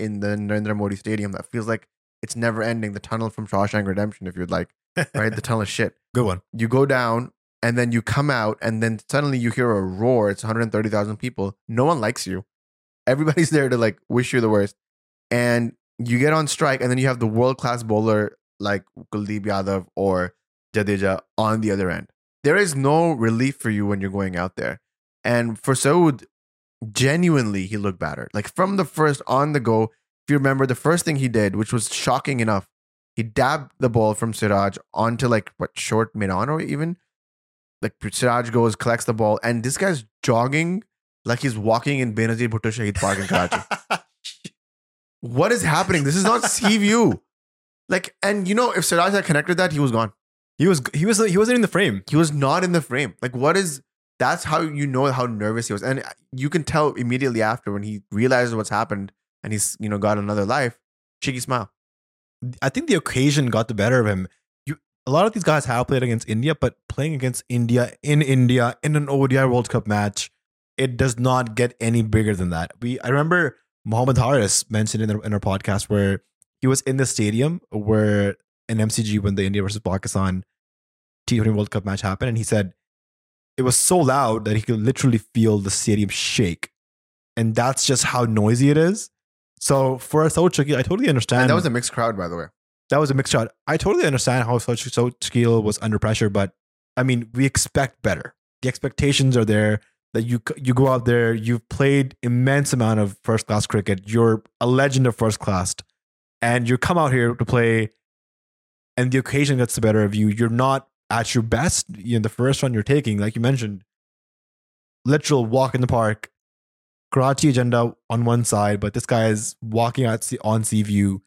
[SPEAKER 1] in the Narendra Modi Stadium that feels like it's never ending. The tunnel from Shawshank Redemption, if you'd like, right? the tunnel of shit.
[SPEAKER 2] Good one.
[SPEAKER 1] You go down and then you come out and then suddenly you hear a roar. It's 130,000 people. No one likes you. Everybody's there to like wish you the worst. And you get on strike and then you have the world class bowler like Kuldeep Yadav or Jadeja on the other end. There is no relief for you when you're going out there. And for Saud, genuinely, he looked better. Like from the first on the go, if you remember the first thing he did, which was shocking enough, he dabbed the ball from Siraj onto like what short mid on or even like Siraj goes, collects the ball, and this guy's jogging like he's walking in Benazir Bhutto Shahid Park in Karachi. what is happening? This is not sea view. Like, and you know, if Siraj had connected that, he was gone.
[SPEAKER 2] He was he was he wasn't in the frame.
[SPEAKER 1] He was not in the frame. Like, what is that's how you know how nervous he was. And uh, you can tell immediately after when he realizes what's happened and he's, you know, got another life, cheeky smile.
[SPEAKER 2] I think the occasion got the better of him. You a lot of these guys have played against India, but playing against India in India in an ODI World Cup match, it does not get any bigger than that. We I remember Mohammed Haris mentioned in, our, in our podcast where he was in the stadium where an MCG when the India versus Pakistan T20 World Cup match happened, and he said it was so loud that he could literally feel the stadium shake. And that's just how noisy it is. So for a Chucky, I totally understand.
[SPEAKER 1] And that was a mixed crowd, by the way.
[SPEAKER 2] That was a mixed crowd. I totally understand how Chucky was under pressure, but I mean, we expect better. The expectations are there that you you go out there, you've played immense amount of first class cricket, you're a legend of first class, and you come out here to play, and the occasion gets the better of you. You're not at your best, you know, the first run you're taking, like you mentioned, literal walk in the park, Karachi agenda on one side, but this guy is walking out on sea view,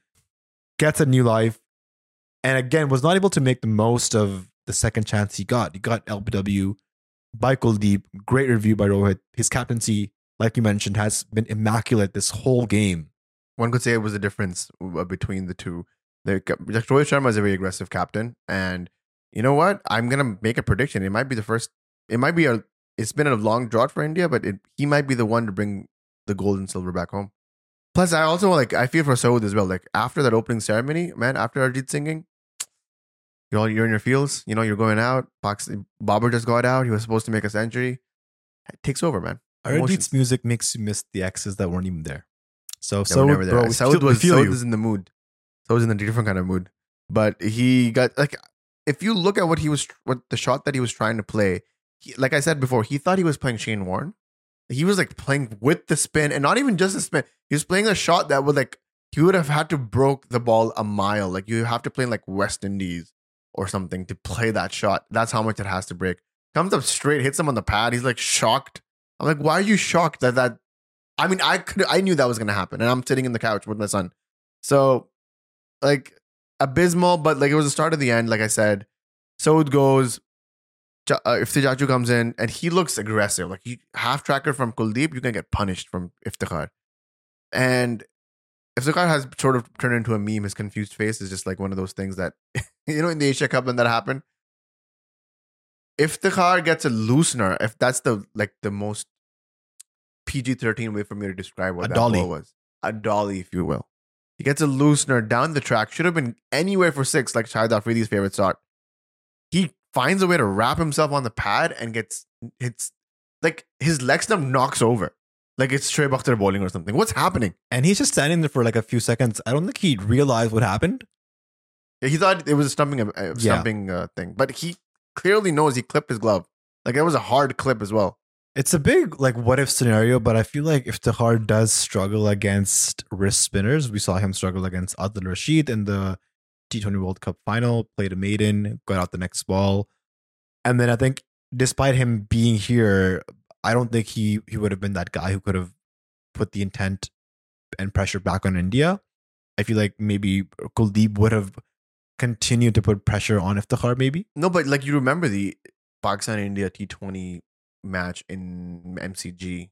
[SPEAKER 2] gets a new life, and again was not able to make the most of the second chance he got. He got LBW by Kuldeep, great review by Rohit. His captaincy, like you mentioned, has been immaculate this whole game.
[SPEAKER 1] One could say it was a difference between the two. Like, Rohit Sharma is a very aggressive captain, and you know what? I'm gonna make a prediction. It might be the first. It might be a. It's been a long drought for India, but it, he might be the one to bring the gold and silver back home. Plus, I also like. I feel for Saud as well. Like after that opening ceremony, man. After Arijit singing, you're all, you're in your fields. You know, you're going out. Box, Babar just got out. He was supposed to make a century. It takes over, man.
[SPEAKER 2] Arijit's music makes you miss the exes that weren't even there. So,
[SPEAKER 1] They
[SPEAKER 2] so
[SPEAKER 1] were there.
[SPEAKER 2] bro,
[SPEAKER 1] Saud was Saud
[SPEAKER 2] you.
[SPEAKER 1] in the mood. Saud was in a different kind of mood. But he got like if you look at what he was what the shot that he was trying to play, he, like I said before, he thought he was playing Shane Warne. He was like playing with the spin and not even just the spin. He was playing a shot that would like he would have had to broke the ball a mile. Like you have to play in like West Indies or something to play that shot. That's how much it has to break. Comes up straight, hits him on the pad. He's like shocked. I'm like, why are you shocked that that? I mean, I could, I knew that was gonna happen, and I'm sitting in the couch with my son. So, like, abysmal, but like it was the start of the end. Like I said, so it goes. Uh, if Tijaju comes in and he looks aggressive, like he half tracker from Kuldeep, you can get punished from Iftikhar. And Iftikhar has sort of turned into a meme. His confused face is just like one of those things that you know in the Asia Cup when that happened. Iftikhar gets a loosener, if that's the like the most PG thirteen way for me to describe what
[SPEAKER 2] A
[SPEAKER 1] that
[SPEAKER 2] dolly.
[SPEAKER 1] was, a dolly, if you will. He gets a loosener down the track. Should have been anywhere for six, like Shahid Afridi's favorite shot. He finds a way to wrap himself on the pad and gets hits like his leg stump knocks over. Like it's Trey Bakhtar bowling or something. What's happening?
[SPEAKER 2] and he's just standing there for like a few seconds. I don't think he realized what happened.
[SPEAKER 1] He thought it was a stumping, a
[SPEAKER 2] Yeah.
[SPEAKER 1] uh, thing, but he clearly knows he clipped his glove. Like it was a hard clip as well.
[SPEAKER 2] It's a big like what if scenario, but I feel like Iftikhar does struggle against wrist spinners, we saw him struggle against Adil Rashid in the T20 World Cup final, played a maiden, got out the next ball. And then I think despite him being here, I don't think he he would have been that guy who could have put the intent and pressure back on India. I feel like maybe Kuldeep would have continued to put pressure on Iftikhar maybe.
[SPEAKER 1] No, but like you remember the Pakistan India T20 match in MCG,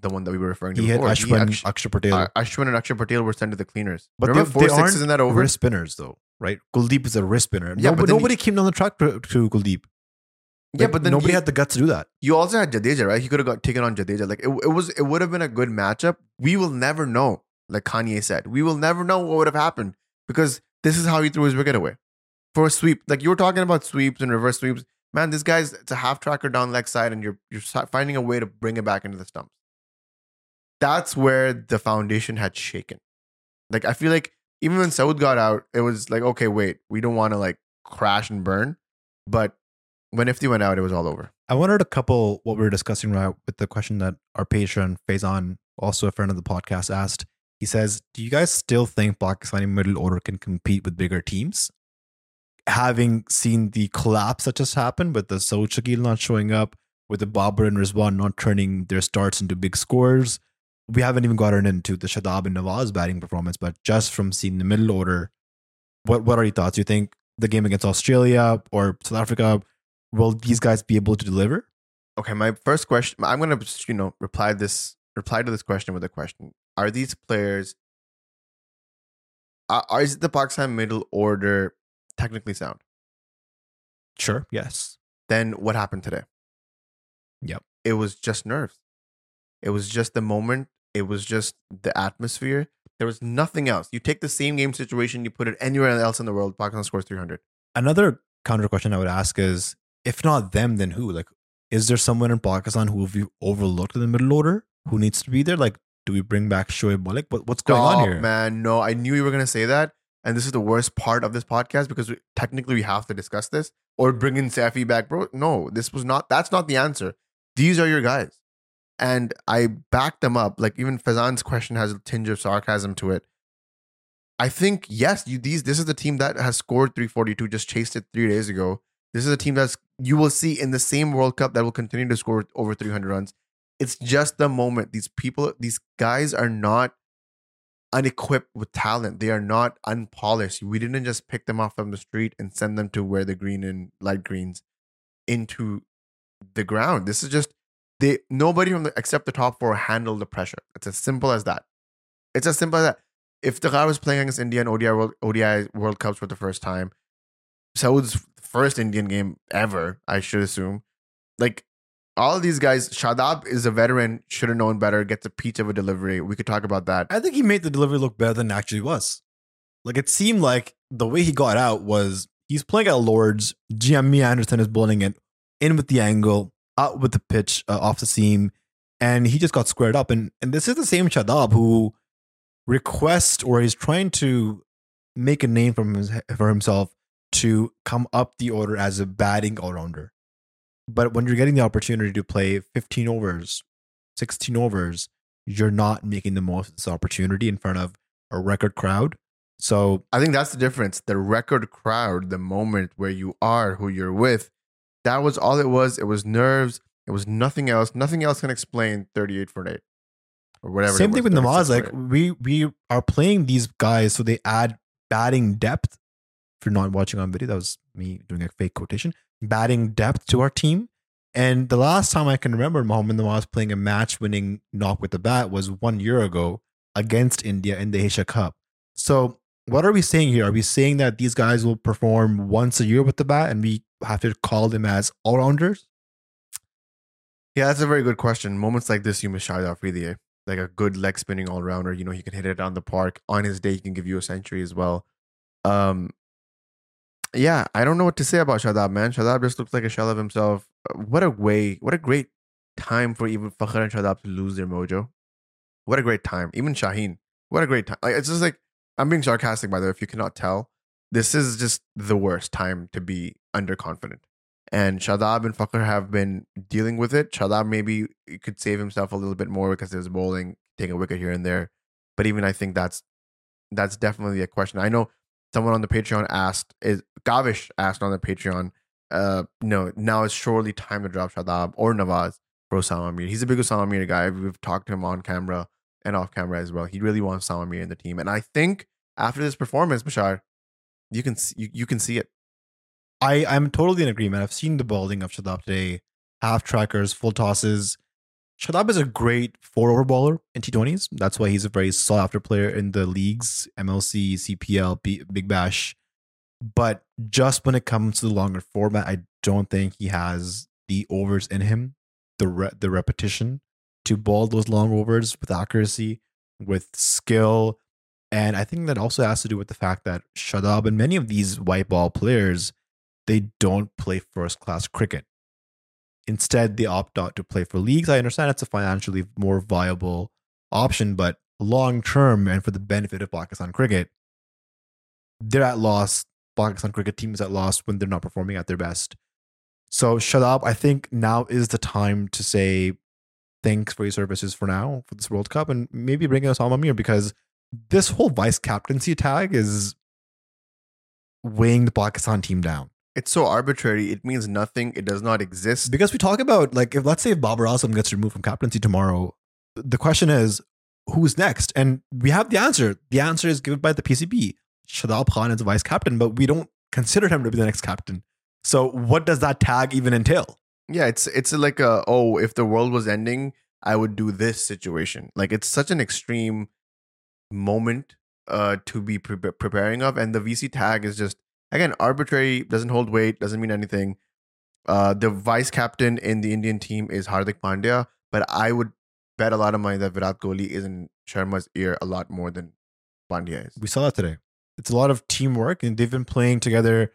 [SPEAKER 1] the one that we were referring to
[SPEAKER 2] He
[SPEAKER 1] before.
[SPEAKER 2] Ashwin,
[SPEAKER 1] act-
[SPEAKER 2] Akshar Patel.
[SPEAKER 1] uh, Ashwin and Akshar Patel were sent to the cleaners.
[SPEAKER 2] But
[SPEAKER 1] remember
[SPEAKER 2] they-
[SPEAKER 1] four
[SPEAKER 2] they
[SPEAKER 1] sixes in that over?
[SPEAKER 2] wrist spinners though, right? Kuldeep is a wrist spinner.
[SPEAKER 1] Yeah,
[SPEAKER 2] nobody,
[SPEAKER 1] but
[SPEAKER 2] nobody came down the track to, to Kuldeep.
[SPEAKER 1] yeah, but then
[SPEAKER 2] nobody
[SPEAKER 1] you,
[SPEAKER 2] had the guts to do that.
[SPEAKER 1] you also had Jadeja, right? He could have got taken on Jadeja. Like it, it was, it would have been a good matchup. We will never know. Like Kanye said, we will never know what would have happened because this is how he threw his wicket away for a sweep. Like you were talking about sweeps and reverse sweeps. Man, this guy's it's a half tracker down leg side, and you're you're finding a way to bring it back into the stumps. That's where the foundation had shaken. Like I feel like even when Saud got out, it was like, okay, wait, we don't want to like crash and burn. But when Ifty went out, it was all over.
[SPEAKER 2] I wanted to couple what we were discussing right with the question that our patron Faizan, also a friend of the podcast, asked. He says, "Do you guys still think Pakistani middle order can compete with bigger teams?" Having seen the collapse that just happened with the Saud not showing up, with the Babar and Rizwan not turning their starts into big scores, we haven't even gotten into the Shadab and Nawaz batting performance. But just from seeing the middle order, what what are your thoughts? You think the game against Australia or South Africa will these guys be able to deliver?
[SPEAKER 1] Okay, my first question. I'm gonna you know reply this reply to this question with a question. Are these players? Are is the Pakistan middle order technically sound?
[SPEAKER 2] Sure. Yes.
[SPEAKER 1] Then what happened today?
[SPEAKER 2] Yep.
[SPEAKER 1] It was just nerves. It was just the moment. It was just the atmosphere. There was nothing else. You take the same game situation, you put it anywhere else in the world. Pakistan scores 300.
[SPEAKER 2] Another counter question I would ask is, if not them, then who? Like, is there someone in Pakistan who we overlooked in the middle order who needs to be there? Like, do we bring back Shoaib Malik? What, what's going on here?
[SPEAKER 1] man. No, I knew you were gonna say that, and this is the worst part of this podcast because we, technically we have to discuss this or bring in Safi back, bro. No, this was not. That's not the answer. These are your guys, and I backed them up. Like even Faizan's question has a tinge of sarcasm to it. I think yes, you these. This is the team that has scored 342, just chased it three days ago. This is a team that's you will see in the same World Cup that will continue to score over 300 runs. It's just the moment. These people, these guys are not unequipped with talent. They are not unpolished. We didn't just pick them off from the street and send them to wear the green and light greens into the ground. This is just they nobody from the except the top four handled the pressure. It's as simple as that. It's as simple as that. If the guy was playing against India in ODI World, ODI World Cups for the first time, Saud's first Indian game ever, I should assume. Like all of these guys, Shadab is a veteran, should have known better, gets a peach of a delivery. We could talk about that.
[SPEAKER 2] I think he made the delivery look better than it actually was. Like it seemed like the way he got out was he's playing at Lords. Jimmy Anderson is bowling it in with the angle, out with the pitch uh, off the seam, and he just got squared up. And and this is the same Shadab who requests or he's trying to make a name for, for himself to come up the order as a batting all rounder. But when you're getting the opportunity to play 15 overs, 16 overs, you're not making the most of this opportunity in front of a record crowd. So
[SPEAKER 1] I think that's the difference. The record crowd, the moment where you are who you're with, that was all it was. It was nerves. It was nothing else. Nothing else can explain 38 for 8 or whatever.
[SPEAKER 2] Same thing
[SPEAKER 1] was,
[SPEAKER 2] with Nawaz.
[SPEAKER 1] 36
[SPEAKER 2] Like we we are playing these guys so they add batting depth. If you're not watching on video, that was me doing a fake quotation. Batting depth to our team. And the last time I can remember Mohammad Nawaz playing a match winning knock with the bat was one year ago against India in the Asia Cup. So what are we saying here? Are we saying that these guys will perform once a year with the bat and we have to call them as all rounders?
[SPEAKER 1] Yeah, that's a very good question. Moments like this, you must shout out Fridie. Like a good leg spinning all rounder. You know, he can hit it down the park. On his day, he can give you a century as well. Um, yeah, I don't know what to say about Shadab, man. Shadab just looks like a shell of himself. Uh, What a way, what a great time for even Fakhr and Shadab to lose their mojo. What a great time. Even Shaheen. What a great time. Like it's just like I'm being sarcastic by the way, if you cannot tell. This is just the worst time to be underconfident. And Shadab and Fakhr have been dealing with it. Shadab maybe could save himself a little bit more because he was bowling, take a wicket here and there. But even I think that's that's definitely a question. I know someone on the Patreon asked is Gavish asked on the Patreon, uh, no, now it's surely time to drop Shadab or Nawaz for Usama Mir. He's a big Usama Mir guy. We've talked to him on camera and off camera as well. He really wants Usama Mir in the team. And I think after this performance, Bashar, you can see, you, you can see it.
[SPEAKER 2] I, I'm totally in agreement. I've seen the bowling of Shadab today, half trackers, full tosses. Shadab is a great four over baller in T20s. That's why he's a very sought after player in the leagues, MLC, CPL, B, Big Bash. But just when it comes to the longer format, I don't think he has the overs in him, the re- the repetition to bowl those long overs with accuracy, with skill. And I think that also has to do with the fact that Shadab and many of these white ball players, they don't play first class cricket. Instead, they opt out to play for leagues. I understand it's a financially more viable option, but long term and for the benefit of Pakistan cricket, they're at loss. Pakistan cricket team is at loss when they're not performing at their best. So, Shadab, I think now is the time to say thanks for your services for now for this World Cup and maybe bring in Usama Mir because this whole vice captaincy tag is weighing the Pakistan team down.
[SPEAKER 1] It's so arbitrary. It means nothing. It does not exist.
[SPEAKER 2] Because we talk about like if let's say if Babar Azam gets removed from captaincy tomorrow, the question is who's next? And we have the answer. The answer is given by the PCB. Shadab Khan is vice captain, but we don't consider him to be the next captain. So what does that tag even entail?
[SPEAKER 1] Yeah, it's it's like a oh, if the world was ending, I would do this situation. Like it's such an extreme moment uh to be pre- preparing of and the VC tag is just again arbitrary, doesn't hold weight, doesn't mean anything. Uh the vice captain in the Indian team is Hardik Pandya, but I would bet a lot of money that Virat Kohli is in Sharma's ear a lot more than Pandya is.
[SPEAKER 2] We saw that today. It's a lot of teamwork, and they've been playing together.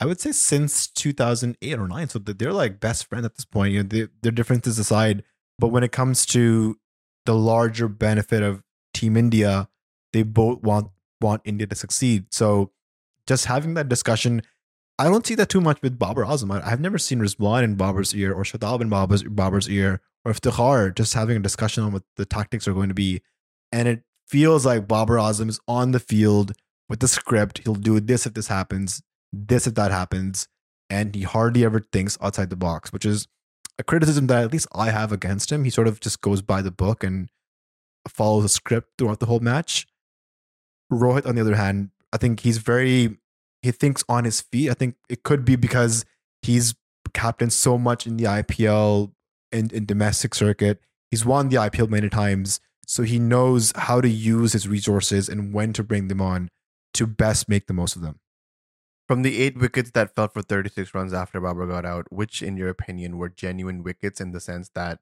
[SPEAKER 2] I would say since 2008 or nine. So they're like best friends at this point. You know, they, their differences aside, but when it comes to the larger benefit of Team India, they both want want India to succeed. So just having that discussion, I don't see that too much with Babar Azam. I- I've never seen Rizwan in Babar's ear or Shadab in Babar's, Babar's ear or Iftikhar just having a discussion on what the tactics are going to be. And it feels like Babar Azam is on the field with the script. He'll do this if this happens, this if that happens. And he hardly ever thinks outside the box, which is a criticism that at least I have against him. He sort of just goes by the book and follows a script throughout the whole match. Rohit, on the other hand, I think he's very he thinks on his feet. I think it could be because he's captained so much in the IPL and in domestic circuit. He's won the IPL many times, so he knows how to use his resources and when to bring them on to best make the most of them.
[SPEAKER 1] From the eight wickets that fell for 36 runs after Babar got out, which, in your opinion, were genuine wickets in the sense that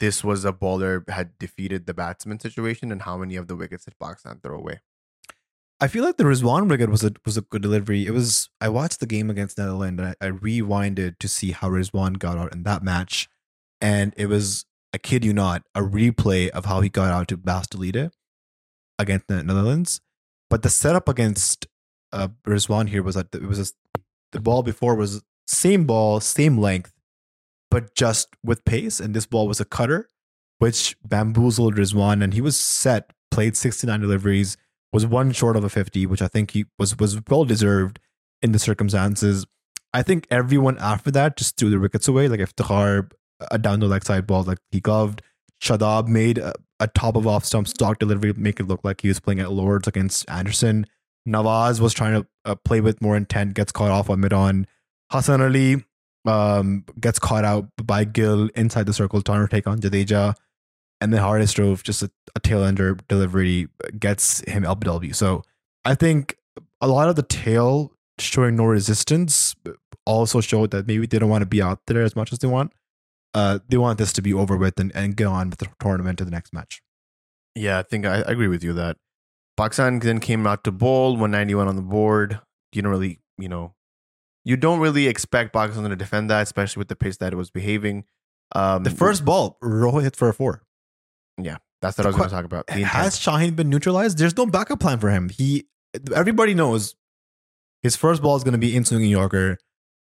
[SPEAKER 1] this was a bowler had defeated the batsman situation, and how many of the wickets did Pakistan throw away?
[SPEAKER 2] I feel like the Rizwan wicket was a was a good delivery. It was I watched the game against Netherlands and I, I rewinded to see how Rizwan got out in that match, and it was I kid you not a replay of how he got out to Bas de Leede against the Netherlands. But the setup against uh, Rizwan here was that it was a, the ball before was same ball, same length, but just with pace. And this ball was a cutter, which bamboozled Rizwan, and he was set. Played 69 deliveries, was one short of a 50, which I think he was was well deserved in the circumstances. I think everyone after that just threw the wickets away. Like Iftikhar, a down the leg side ball, like he gloved. Shadab made a, a top of off stump stock delivery, make it look like he was playing at Lords against Anderson. Nawaz was trying to uh, play with more intent, gets caught off on mid on. Hassan Ali um, gets caught out by Gill inside the circle, trying to take on Jadeja. And then Haris drove just a, a tail ender delivery gets him LBW. So I think a lot of the tail showing no resistance also showed that maybe they don't want to be out there as much as they want. Uh, they want this to be over with and, and go on with the tournament to the next match.
[SPEAKER 1] Yeah, I think I, I agree with you that Pakistan then came out to bowl, 191 on the board. You don't really, you know, you don't really expect Pakistan to defend that, especially with the pace that it was behaving. Um,
[SPEAKER 2] The first ball, Rohit hit for a four.
[SPEAKER 1] Yeah, that's what I was going to talk about. The.
[SPEAKER 2] Has Shaheen been neutralized? There's no backup plan for him. He, everybody knows his first ball is going to be in swinging Yorker.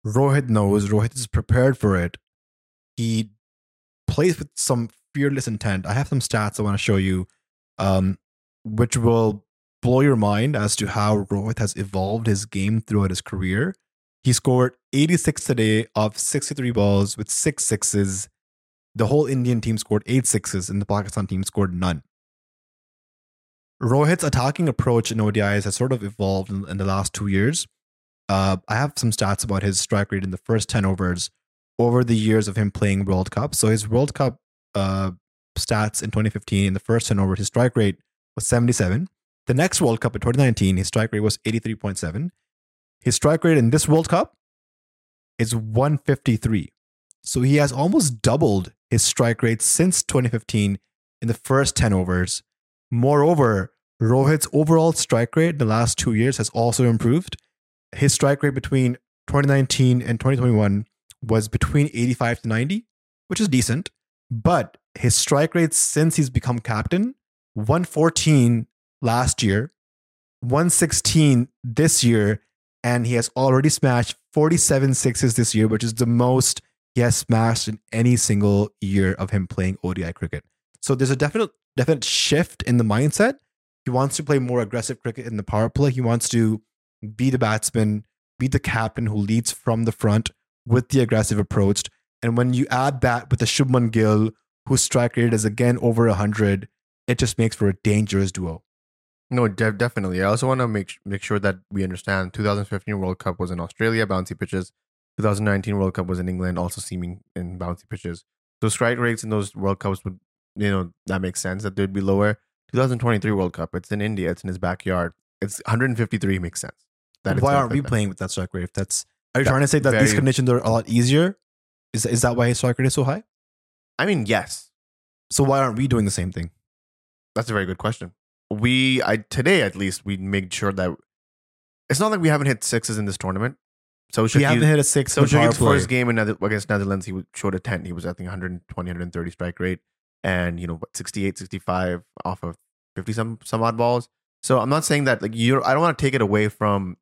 [SPEAKER 2] Rohit knows. Rohit is prepared for it. He plays with some fearless intent. I have some stats I want to show you, um, which will blow your mind as to how Rohit has evolved his game throughout his career. He scored 86 today of 63 balls with six sixes. The whole Indian team scored eight sixes, and the Pakistan team scored none. Rohit's attacking approach in ODIs has sort of evolved in, in the last two years. Uh, I have some stats about his strike rate in the first 10 overs over the years of him playing World Cup. So his World Cup uh, stats in 2015, in the first 10 overs, his strike rate was 77. The next World Cup in 2019, his strike rate was 83.7. His strike rate in this World Cup is 153. So he has almost doubled his strike rate since 2015 in the first 10 overs. Moreover, Rohit's overall strike rate in the last two years has also improved. His strike rate between 2019 and 2021 was between 85 to 90, which is decent. But his strike rate since he's become captain, 114 last year, 116 this year, and he has already smashed 47 sixes this year, which is the most he has smashed in any single year of him playing ODI cricket. So there's a definite definite shift in the mindset. He wants to play more aggressive cricket in the power play. He wants to be the batsman, be the captain who leads from the front with the aggressive approach. And when you add that with the Shubman Gill, whose strike rate is again over 100, it just makes for a dangerous duo.
[SPEAKER 1] No, de- definitely. I also want to make make sure that we understand 2015 World Cup was in Australia, bouncy pitches. 2019 World Cup was in England, also seeming in bouncy pitches. So strike rates in those World Cups would, you know, that makes sense that they'd be lower. 2023 World Cup, it's in India, it's in his backyard. It's 153 makes sense. That
[SPEAKER 2] why aren't we
[SPEAKER 1] that.
[SPEAKER 2] playing with that strike rate? If that's are you trying to say that these conditions are a lot easier? Is is that why his strike rate is so high?
[SPEAKER 1] I mean, yes,
[SPEAKER 2] So why aren't we doing the same thing?
[SPEAKER 1] that's a very good question. We, I today at least, we made sure that it's not like we haven't hit sixes in this tournament. So
[SPEAKER 2] We
[SPEAKER 1] should
[SPEAKER 2] haven't hit a six.
[SPEAKER 1] So
[SPEAKER 2] in the power
[SPEAKER 1] Shahid's
[SPEAKER 2] play.
[SPEAKER 1] first game in Nether- against Netherlands, he showed a 10. He was, I think, 120, 130 strike rate and, you know, what, 68, 65 off of 50 some, some odd balls. So I'm not saying that, like, you're, I don't want to take it away from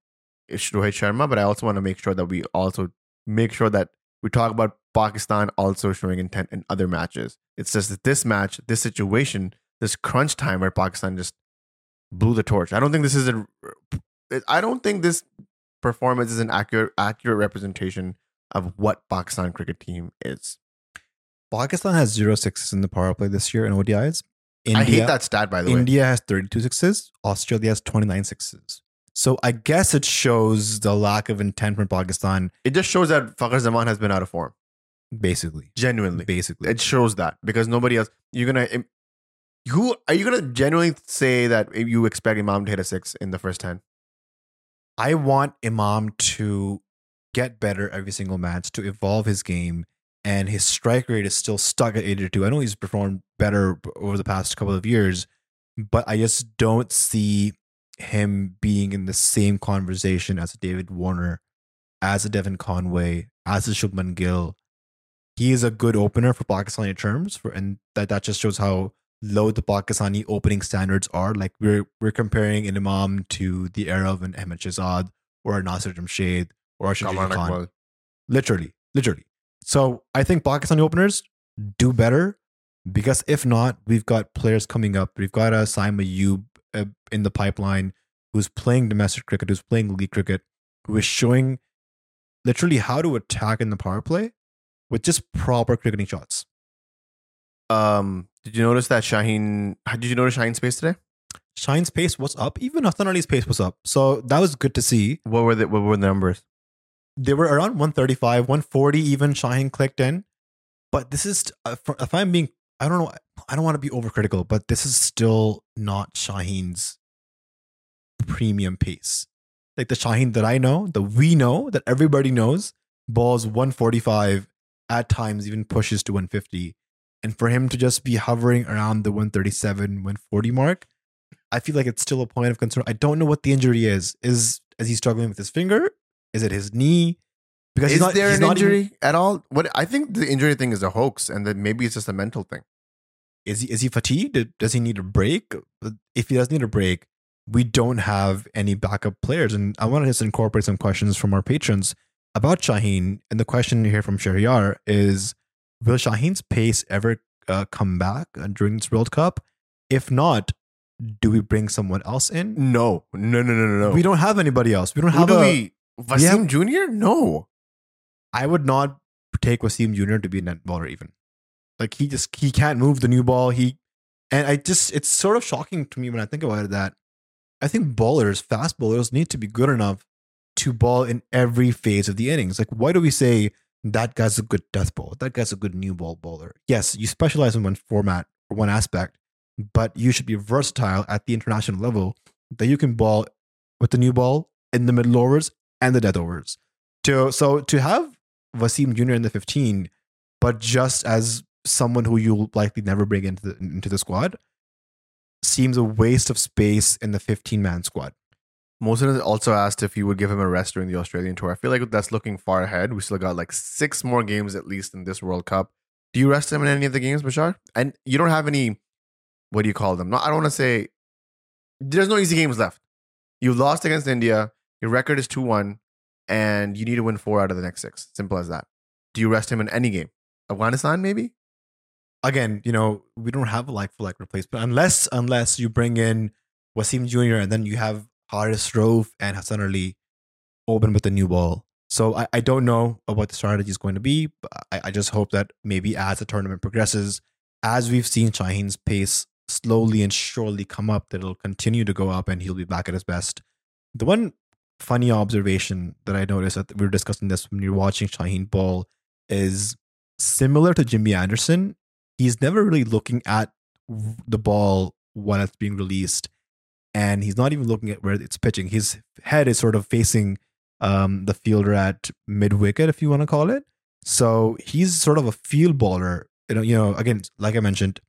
[SPEAKER 1] Rohit Sharma, but I also want to make sure that we also make sure that we talk about Pakistan also showing intent in other matches. It's just that this match, this situation, this crunch time where Pakistan just blew the torch. I don't think this is a, I don't think this performance is an accurate accurate representation of what Pakistan cricket team is.
[SPEAKER 2] Pakistan has zero sixes in the power play this year in ODIs. India,
[SPEAKER 1] I hate that stat by the way.
[SPEAKER 2] India has 32 sixes. Australia has 29 sixes. So I guess it shows the lack of intent from Pakistan.
[SPEAKER 1] It just shows that Fakhar Zaman has been out of form.
[SPEAKER 2] Basically,
[SPEAKER 1] Genuinely,
[SPEAKER 2] basically,
[SPEAKER 1] it shows that because nobody else. You're gonna. Who are you gonna genuinely say that you expect Imam to hit a six in the first ten?
[SPEAKER 2] I want Imam to get better every single match, to evolve his game, and his strike rate is still stuck at 82. I know he's performed better over the past couple of years, but I just don't see him being in the same conversation as David Warner, as a Devin Conway, as a Shubman Gill. He is a good opener for Pakistani terms, for, and that, that just shows how low the Pakistani opening standards are. Like we're we're comparing an Imam to the era of an Ahmed Shahzad or a Nasir Jamshed or a Khan. Literally, literally. So I think Pakistani openers do better because if not, we've got players coming up. We've got a Saim Ayub uh, in the pipeline who's playing domestic cricket, who's playing league cricket, who is showing literally how to attack in the power play with just proper cricketing shots.
[SPEAKER 1] Um, did you notice that Shaheen? Did you notice Shaheen's pace today?
[SPEAKER 2] Shaheen's pace was up, even Hassan Ali's pace was up. So that was good to see.
[SPEAKER 1] What were the What were the numbers?
[SPEAKER 2] They were around 135, 140 even Shaheen clicked in. But this is, uh, if I'm being, I don't know, I don't want to be overcritical, but this is still not Shaheen's premium pace. Like the Shaheen that I know, that we know, that everybody knows, balls 145, at times even pushes to 150. And for him to just be hovering around the 137, 140 mark, I feel like it's still a point of concern. I don't know what the injury is. Is is he struggling with his finger? Is it his knee? Because
[SPEAKER 1] Is
[SPEAKER 2] he's not,
[SPEAKER 1] there an
[SPEAKER 2] not even-
[SPEAKER 1] injury at all? What I think the injury thing is a hoax, and that maybe it's just a mental thing.
[SPEAKER 2] is he is he fatigued? Does he need a break? If he does need a break, we don't have any backup players. And I want to just incorporate some questions from our patrons about Shaheen. And the question here from Shahriar is: Will Shaheen's pace ever uh, come back uh, during this World Cup? If not, do we bring someone else in?
[SPEAKER 1] No, no, no, no, no. no.
[SPEAKER 2] We don't have anybody else. We don't
[SPEAKER 1] Who
[SPEAKER 2] have
[SPEAKER 1] do
[SPEAKER 2] a.
[SPEAKER 1] we? Wasim Jr. No.
[SPEAKER 2] I would not take Wasim Jr. to be a net baller even. Like he just he can't move the new ball. He and I just it's sort of shocking to me when I think about it that I think bowlers, fast bowlers, need to be good enough to ball in every phase of the innings. Like why do we say that guy's a good death ball? That guy's a good new ball bowler. Yes, you specialize in one format or one aspect, but you should be versatile at the international level that you can ball with the new ball in the middle overs and the death overs. To so to have Wasim Jr. in the 15, but just as someone who you'll likely never bring into the into the squad, seems a waste of space in the 15 man squad.
[SPEAKER 1] Mohsen also asked if you would give him a rest during the Australian tour. I feel like that's looking far ahead. We still got like six more games at least in this World Cup. Do you rest him in any of the games, Bashar? And you don't have any. What do you call them? No, I don't want to say. There's no easy games left. You lost against India. Your record is two one, and you need to win four out of the next six. Simple as that. Do you rest him in any game? Afghanistan, maybe.
[SPEAKER 2] Again, you know, we don't have a like for like replacement unless unless you bring in Wasim Jr. and then you have Haris Rauf and Hassan Ali open with a new ball. So I, I don't know what the strategy is going to be, but I, I just hope that maybe as the tournament progresses, as we've seen Shaheen's pace slowly and surely come up, that it'll continue to go up and he'll be back at his best. The one funny observation that I noticed that we were discussing this when you're watching Shaheen Ball is similar to Jimmy Anderson. He's never really looking at the ball when it's being released, and he's not even looking at where it's pitching. His head is sort of facing um, the fielder at mid wicket, if you want to call it. So he's sort of a field baller. You know, you know, again, like I mentioned,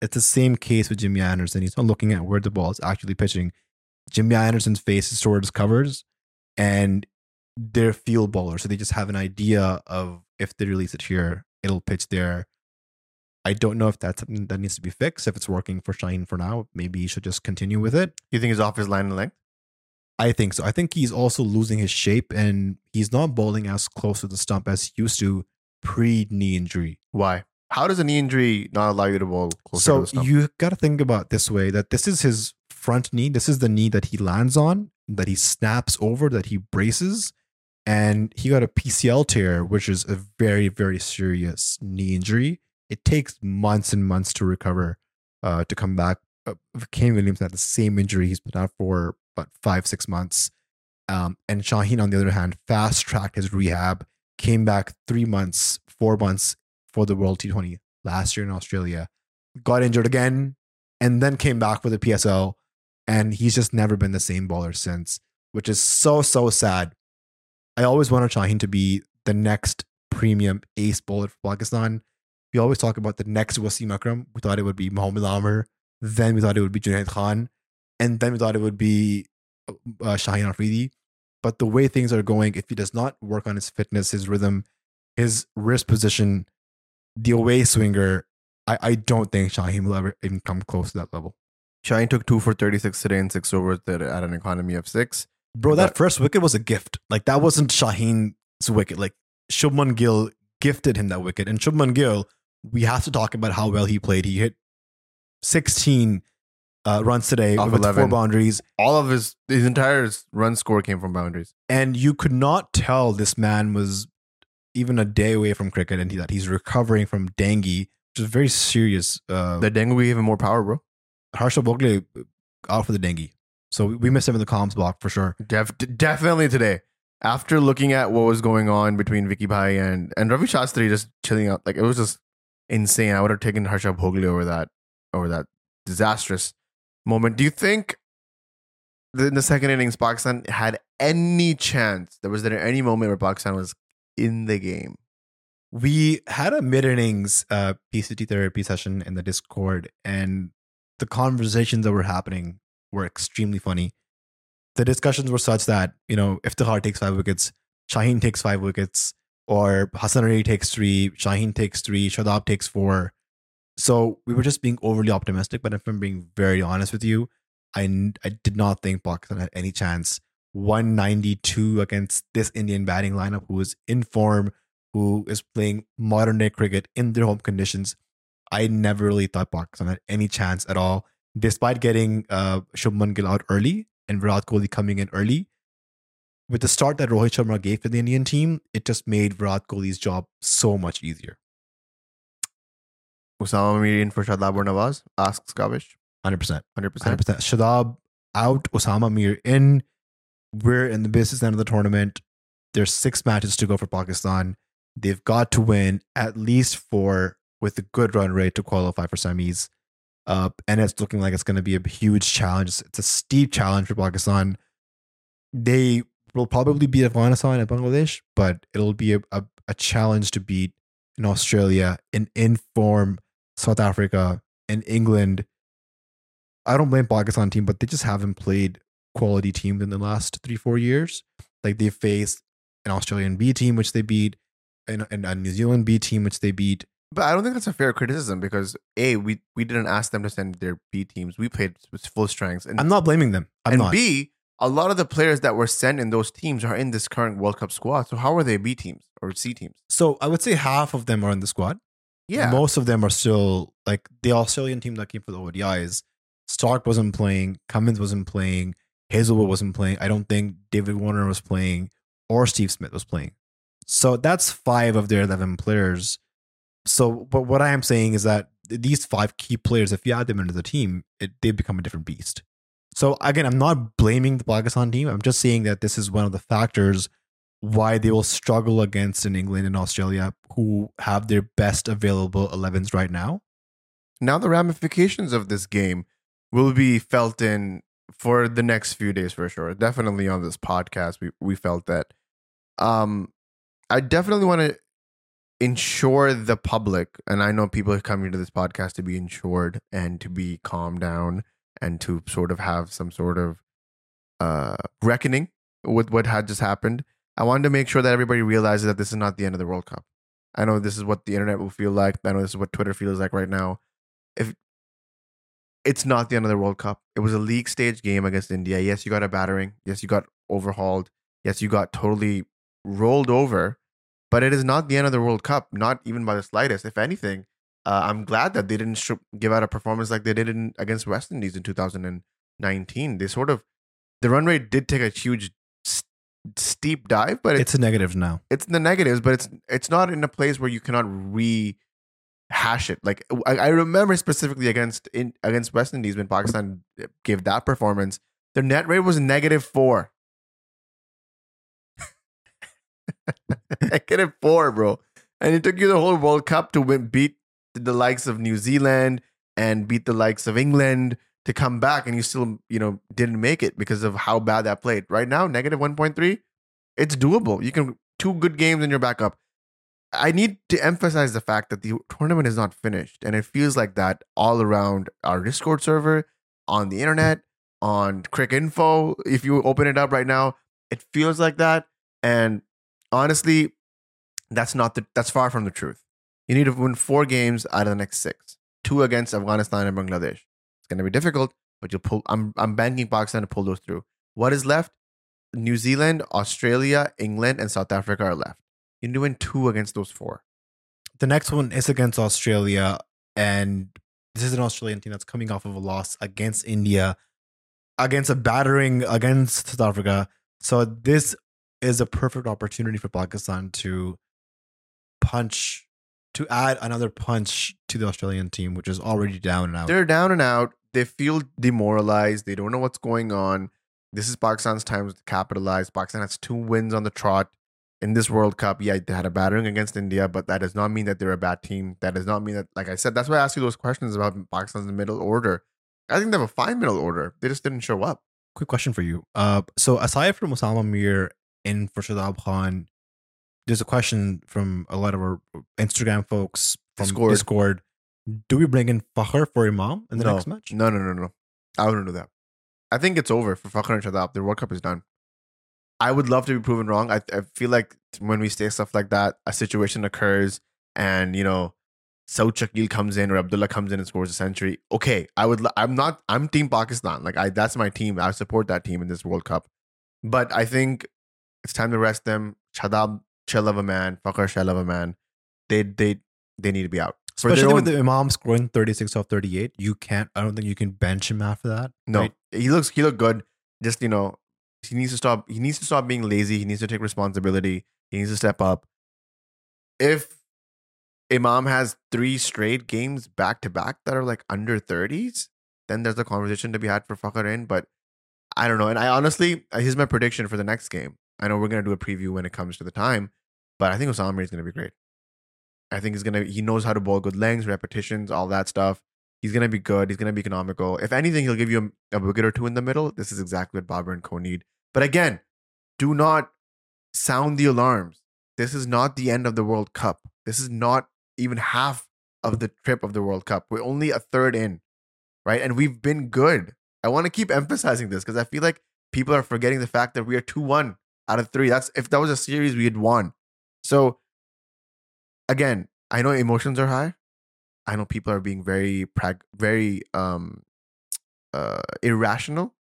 [SPEAKER 2] it's the same case with Jimmy Anderson. He's not looking at where the ball is actually pitching. Jimmy Anderson's face is towards covers, and they're field bowlers, so they just have an idea of if they release it here, it'll pitch there. I don't know if that's something that needs to be fixed. If it's working for Shaheen for now, maybe he should just continue with it.
[SPEAKER 1] You think he's off his line and length?
[SPEAKER 2] I think so. I think he's also losing his shape and he's not bowling as close to the stump as he used to pre knee injury.
[SPEAKER 1] Why? How does a knee injury not allow you to bowl closer to
[SPEAKER 2] So
[SPEAKER 1] the stump?
[SPEAKER 2] you got to think about this way that this is his front knee. This is the knee that he lands on, that he snaps over, that he braces. And he got a PCL tear, which is a very, very serious knee injury. It takes months and months to recover, uh, to come back. Uh, Kane Williamson had the same injury. He's been out for about five, six months. Um, and Shaheen, on the other hand, fast tracked his rehab. came back three months, four months for the World T20 last year in Australia, got injured again, and then came back for the PSL. And he's just never been the same bowler since, which is so, so sad. I always wanted Shaheen to be the next premium ace bowler for Pakistan. We always talk about the next Wasim Akram. We thought it would be Mohammad Amir. Then we thought it would be Junaid Khan. And then we thought it would be uh, Shaheen Afridi. But the way things are going, if he does not work on his fitness, his rhythm, his wrist position, the away swinger, I, I don't think Shaheen will ever even come close to that level.
[SPEAKER 1] Shaheen took two for 36 today and six overs at at an economy of six.
[SPEAKER 2] Bro, that
[SPEAKER 1] But-
[SPEAKER 2] first wicket was a gift. Like that wasn't Shaheen's wicket. Like Shubman Gill gifted him that wicket. And Shubman Gill, we have to talk about how well he played. He hit 16 uh, runs today
[SPEAKER 1] Off
[SPEAKER 2] with four boundaries.
[SPEAKER 1] All of his his entire run score came from boundaries.
[SPEAKER 2] And you could not tell this man was even a day away from cricket and he, that he's recovering from dengue, which is very serious. Uh,
[SPEAKER 1] The dengue gave him more power, bro.
[SPEAKER 2] Harsha Bhogle out for the dengue. So we- we missed him in the comms block for sure.
[SPEAKER 1] Def- definitely today. After looking at what was going on between Vicky Bhai and and Ravi Shastri just chilling out, like it was just insane. I would have taken Harsha Bhogle over that over that disastrous moment. Do you think in the second innings Pakistan had any chance? There was there any moment where Pakistan was in the game?
[SPEAKER 2] we had a mid innings uh, PCT therapy session in the Discord, and the conversations that were happening were extremely funny. The discussions were such that, you know, if Iftikhar takes five wickets, Shaheen takes five wickets, or Hassan Ali takes three, Shaheen takes three, Shadab takes four. So we were just being overly optimistic, but if I'm being very honest with you, I, I did not think Pakistan had any chance. 192 against this Indian batting lineup who is in form, who is playing modern day cricket in their home conditions. I never really thought Pakistan had any chance at all, despite getting uh, Shubman Gill out early and Virat Kohli coming in early. With the start that Rohit Sharma gave for the Indian team, it just made Virat Kohli's job so much easier.
[SPEAKER 1] Usama Mir in for Shadab or Nawaz? Asks Kavish.
[SPEAKER 2] 100%.
[SPEAKER 1] 100%.
[SPEAKER 2] 100%. Shadab out, Usama Mir in. We're in the business end of the tournament. There's six matches to go for Pakistan. They've got to win at least four with a good run rate to qualify for semis. Uh, and it's looking like it's going to be a huge challenge. It's a steep challenge for Pakistan. They will probably beat Afghanistan and Bangladesh, but it'll be a, a, a challenge to beat in Australia, in inform South Africa, in England. I don't blame Pakistan team, but they just haven't played quality teams in the last three, four years. Like they faced an Australian B team, which they beat, and, and a New Zealand B team, which they beat.
[SPEAKER 1] But I don't think that's a fair criticism because A, we, we didn't ask them to send their B teams. We played with full strengths. And,
[SPEAKER 2] I'm not blaming them. I'm
[SPEAKER 1] and
[SPEAKER 2] not.
[SPEAKER 1] B, a lot of the players that were sent in those teams are in this current World Cup squad. So how are they B teams or C teams?
[SPEAKER 2] so I would say half of them are in the squad.
[SPEAKER 1] Yeah.
[SPEAKER 2] Most of them are still like the Australian team that came for the ODIs. Stark wasn't playing. Cummins wasn't playing. Hazlewood wasn't playing. I don't think David Warner was playing or Steve Smith was playing. So that's five of their 11 players. So, but what I am saying is that these five key players, if you add them into the team, it, they become a different beast. So again, I'm not blaming the Pakistan team. I'm just saying that this is one of the factors why they will struggle against in England and Australia, who have their best available 11s right now.
[SPEAKER 1] now the ramifications of this game will be felt in for the next few days for sure. Definitely on this podcast, we we felt that. Um, I definitely want to ensure the public, and I know people are coming to this podcast to be insured and to be calmed down and to sort of have some sort of uh reckoning with what had just happened. I wanted to make sure that everybody realizes that this is not the end of the World Cup. I know this is what the internet will feel like. I know this is what Twitter feels like right now If it's not the end of the World Cup. It was a league stage game against India. Yes, you got a battering. Yes, you got overhauled. Yes, you got totally rolled over. But it is not the end of the World Cup, not even by the slightest. If anything, uh, I'm glad that they didn't sh- give out a performance like they did in, against West Indies in 2019. They sort of, the run rate did take a huge s- steep dive, but it's
[SPEAKER 2] It's a negative now.
[SPEAKER 1] it's in the negatives, but it's it's not in a place where you cannot rehash it. Like I, I remember specifically against in against West Indies when Pakistan gave that performance, their net rate was negative four. Negative four, bro. And it took you the whole World Cup to win, beat the likes of New Zealand and beat the likes of England to come back, and you still, you know, didn't make it because of how bad that played. Right now, negative one point three, it's doable. You can two good games in your backup. I need to emphasize the fact that the tournament is not finished, and it feels like that all around our Discord server, on the internet, on Cricinfo. If you open it up right now, it feels like that. And honestly, that's not the that's far from the truth. You need to win four games out of the next six, two against Afghanistan and Bangladesh. It's going to be difficult, but you'll pull. I'm I'm banking Pakistan to pull those through. What is left? New Zealand, Australia, England, and South Africa are left. You need to win two against those four.
[SPEAKER 2] The next one is against Australia, and this is an Australian team that's coming off of a loss against India, against a battering against South Africa. So this is a perfect opportunity for Pakistan to punch, to add another punch to the Australian team, which is already down and out.
[SPEAKER 1] They're down and out. They feel demoralized. They don't know what's going on. This is Pakistan's time to capitalize. Pakistan has two wins on the trot in this World Cup. Yeah, they had a battering against India, but that does not mean that they're a bad team. That does not mean that, like I said, that's why I asked you those questions about Pakistan's middle order. I think they have a fine middle order. They just didn't show up.
[SPEAKER 2] Quick question for you. Uh, so aside from Usama Mir and for Shadab Khan, there's a question from a lot of our Instagram folks from
[SPEAKER 1] Discord.
[SPEAKER 2] Discord. Do we bring in Fakhr for Imam in the
[SPEAKER 1] no.
[SPEAKER 2] next match?
[SPEAKER 1] No, no, no, no. I wouldn't do that. I think it's over for Fakhr and Shadab. The World Cup is done. I would love to be proven wrong. I, I feel like when we say stuff like that, a situation occurs and, you know, Saud Shakeel comes in or Abdullah comes in and scores a century. Okay, I would. I'm not. I'm Team Pakistan. Like I, that's my team. I support that team in this World Cup. But I think it's time to rest them. Shadab, shell of a man. Fakhr, shell of a man. They, they, they need to be out. For
[SPEAKER 2] Especially with the Imam scoring 36 off 38, you can't. I don't think you can bench him after that.
[SPEAKER 1] No,
[SPEAKER 2] right?
[SPEAKER 1] he looks he looked good. Just you know, he needs to stop. He needs to stop being lazy. He needs to take responsibility. He needs to step up. If Imam has three straight games back to back that are like under thirties, then there's a conversation to be had for Fakhr in. But I don't know. And I honestly, here's my prediction for the next game. I know we're gonna do a preview when it comes to the time, but I think Usama is gonna be great. I think he's gonna. He knows how to bowl good lengths, repetitions, all that stuff. He's gonna be good. He's gonna be economical. If anything, he'll give you a, a wicket or two in the middle. This is exactly what Babar and Co need. But again, do not sound the alarms. This is not the end of the World Cup. This is not even half of the trip of the World Cup. We're only a third in, right? And we've been good. I want to keep emphasizing this because I feel like people are forgetting the fact that we are two one out of three. That's if that was a series we had won. So again, I know emotions are high. I know people are being very prag- very um uh irrational.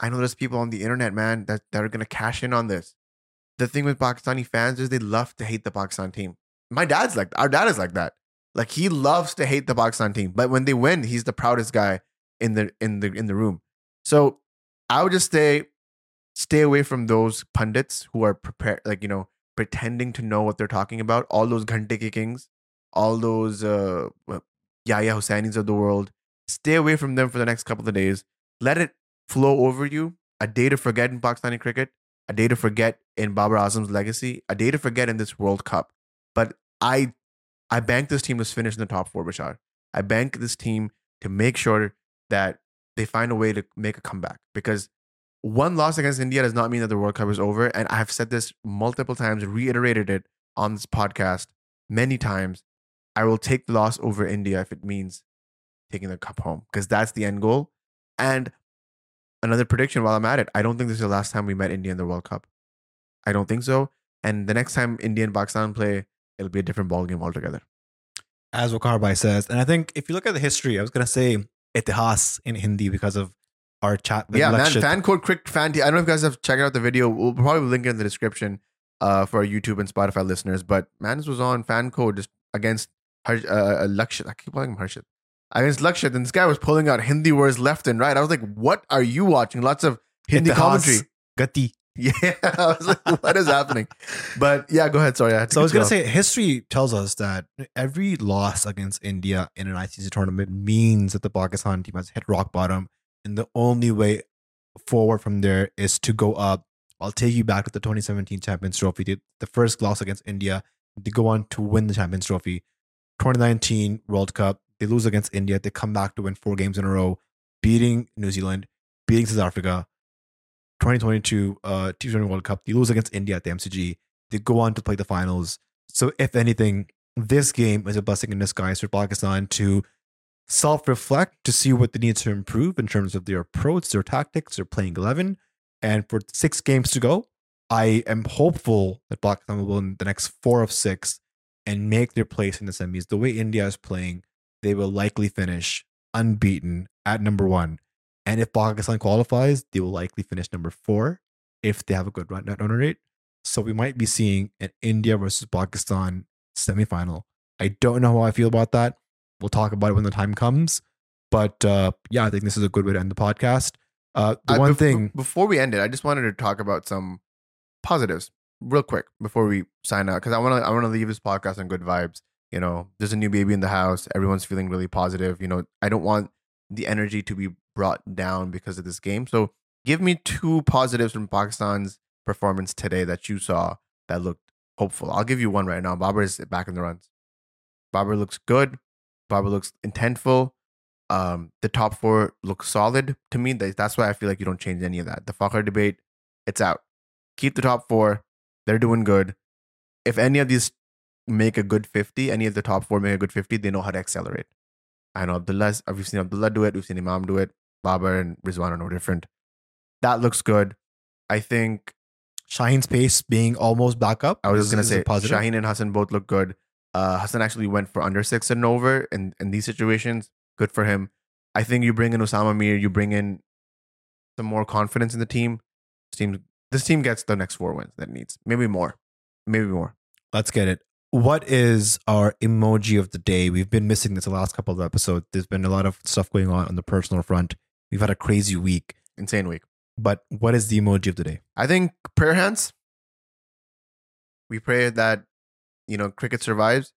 [SPEAKER 1] I know there's people on the internet, man, that, that are gonna cash in on this. The thing with Pakistani fans is they love to hate the Pakistan team. My dad's like our dad is like that. Like he loves to hate the Pakistan team, but when they win, he's the proudest guy in the in the in the room. So I would just stay stay away from those pundits who are prepared, like you know, pretending to know what they're talking about. All those Ghante Kings, all those uh, uh, Yahya Hussainis of the world. Stay away from them for the next couple of days. Let it flow over you. A day to forget in Pakistani cricket, a day to forget in Babar Azam's legacy, a day to forget in this World Cup. But I, I bank this team to finish in the top four, Bashar. I bank this team to make sure that they find a way to make a comeback because one loss against India does not mean that the World Cup is over. And I have said this multiple times, reiterated it on this podcast many times. I will take the loss over India if it means taking the cup home because that's the end goal. And another prediction while I'm at it, I don't think this is the last time we met India in the World Cup. I don't think so. And the next time India and Pakistan play, it'll be a different ballgame altogether.
[SPEAKER 2] As Waqar Bhai says. And I think if you look at the history, I was going to say itihas in Hindi because of our chat. with
[SPEAKER 1] yeah, man. Fan code Crick Fan. T- I don't know if you guys have checked out the video. We'll probably link it in the description uh, for our YouTube and Spotify listeners. But man, this was on fan code just against Harsh, uh, Lakshit. I keep calling him Harshit. Against Lakshit, and this guy was pulling out Hindi words left and right. I was like, "What are you watching?" Lots of Hindi commentary.
[SPEAKER 2] Gati.
[SPEAKER 1] Yeah, I was like, "What is happening?" But yeah, go ahead. Sorry, I
[SPEAKER 2] So I was going to say, history tells us that every loss against India in an ICC tournament means that the Pakistan team has hit rock bottom. And the only way forward from there is to go up I'll take you back to the 2017 Champions Trophy, the, the first loss against India. They go on to win the Champions Trophy. 2019 World Cup, they lose against India. They come back to win four games in a row, beating New Zealand, beating South Africa. 2022 uh, T20 World Cup, they lose against India at the MCG. They go on to play the finals. So, if anything, this game is a blessing in disguise for Pakistan to self reflect to see what they need to improve in terms of their approach, their tactics, their playing 11. And for six games to go, I am hopeful that Pakistan will win the next four of six and make their place in the semis. The way India is playing, they will likely finish unbeaten at number one. And if Pakistan qualifies, they will likely finish number four if they have a good run net run rate. So we might be seeing an India versus Pakistan semifinal. I don't know how I feel about that. We'll talk about it when the time comes. But uh, yeah, I think this is a good way to end the podcast. Uh, the
[SPEAKER 1] I-
[SPEAKER 2] one
[SPEAKER 1] bef-
[SPEAKER 2] thing,
[SPEAKER 1] before we end it, I just wanted to talk about some positives real quick before we sign out because I want to I want to leave this podcast on good vibes. You know, there's a new baby in the house. Everyone's feeling really positive. You know, I don't want the energy to be brought down because of this game. So, give me two positives from Pakistan's performance today that you saw that looked hopeful. I'll give you one right now. Babar is back in the runs. Babar looks good. Babar looks intentful. Um, the top four look solid to me. That's why I feel like you don't change any of that. The Fakhr debate, it's out. Keep the top four. They're doing good. If any of these make a good 50, any of the top four make a good 50, they know how to accelerate. I know Abdullah, we've seen Abdullah do it. We've seen Imam do it. Babar and Rizwan are no different. That looks good. I think
[SPEAKER 2] Shaheen's pace being almost back up.
[SPEAKER 1] I was just gonna say
[SPEAKER 2] positive.
[SPEAKER 1] Shaheen and Hassan both look good. Uh, Hassan actually went for under six and over in, in these situations. Good for him. I think you bring in Usama Mir, you bring in some more confidence in the team. This team, this team gets the next four wins that it needs. Maybe more. Maybe more.
[SPEAKER 2] Let's get it. What is our emoji of the day? We've been missing this the last couple of episodes. There's been a lot of stuff going on on the personal front. We've had a crazy week.
[SPEAKER 1] Insane week.
[SPEAKER 2] But what is the emoji of the day?
[SPEAKER 1] I think prayer hands. We pray that you know cricket survives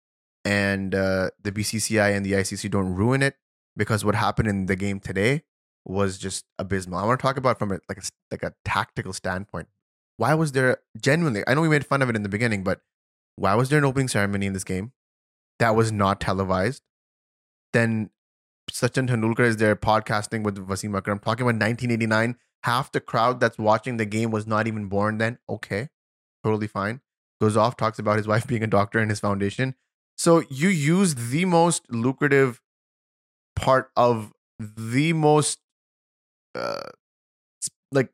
[SPEAKER 1] and uh, the BCCI and the ICC don't ruin it because what happened in the game today was just abysmal. I want to talk about from a, like a like a tactical standpoint. Why was there genuinely? I know we made fun of it in the beginning, but why was there an opening ceremony in this game that was not televised? Then Sachin Tendulkar is there podcasting with Wasim Akram talking about 1989 half the crowd that's watching the game was not even born then. Okay, totally fine. Goes off, talks about his wife being a doctor and his foundation. So you use the most lucrative part of the most, uh, like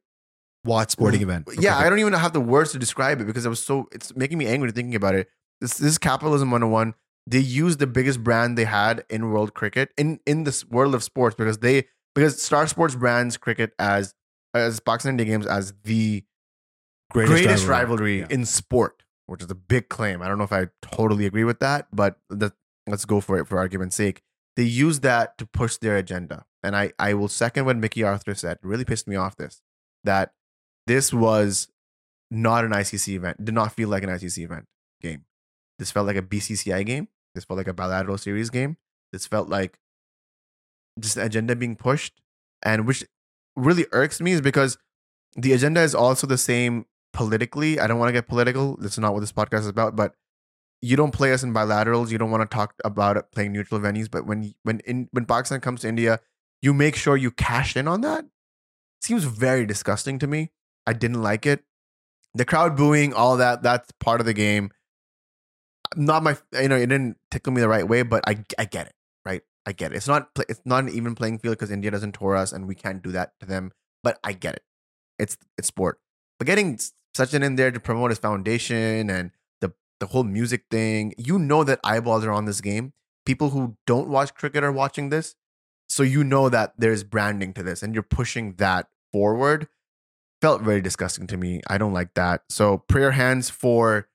[SPEAKER 2] Watch sporting event.
[SPEAKER 1] yeah, I don't even have the words to describe it because it was so. It's making me angry thinking about it. This, this is capitalism 101. They used the biggest brand they had in world cricket in in this world of sports because they because Star Sports brands cricket as as Pakistan India games as the greatest, rivalry,
[SPEAKER 2] Yeah.
[SPEAKER 1] in sport, which is a big claim. I don't know if I totally agree with that, but that, let's go for it for argument's sake. They use that to push their agenda. And I, I will second what Mickey Arthur said. Really pissed me off this that this was not an ICC event, did not feel like an ICC event game. This felt like a BCCI game. This felt like a bilateral series game. This felt like just agenda being pushed. And which really irks me is because the agenda is also the same politically. I don't want to get political. That's not what this podcast is about. But you don't play us in bilaterals. You don't want to talk about playing neutral venues. But when when in when Pakistan comes to India, you make sure you cash in on that. Seems very disgusting to me. I didn't like it. The crowd booing, all that, that's part of the game. Not my, you know, it didn't tickle me the right way, but I, I get it, right? I get it. It's not, it's not an even playing field because India doesn't tour us and we can't do that to them. But I get it. It's, it's sport. But getting Sachin in there to promote his foundation and the, the whole music thing, you know that eyeballs are on this game. People who don't watch cricket are watching this. So you know that there's branding to this and you're pushing that forward. Felt very disgusting to me. I don't like that. So prayer hands for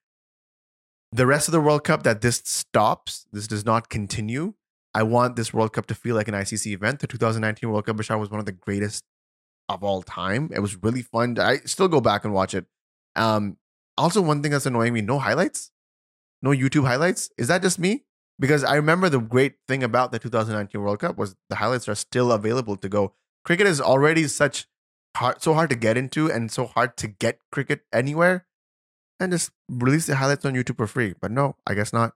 [SPEAKER 1] the rest of the World Cup that this stops. This does not continue. I want this World Cup to feel like an ICC event. The 2019 World Cup, Bashar, was one of the greatest of all time. It was really fun. I still go back and watch it. Um, also, one thing that's annoying me: no highlights, no YouTube highlights. Is that just me? Because I remember the great thing about the 2019 World Cup was the highlights are still available to go. Cricket is already such hard, so hard to get into, and so hard to get cricket anywhere, and just release the highlights on YouTube for free. But no, I guess not.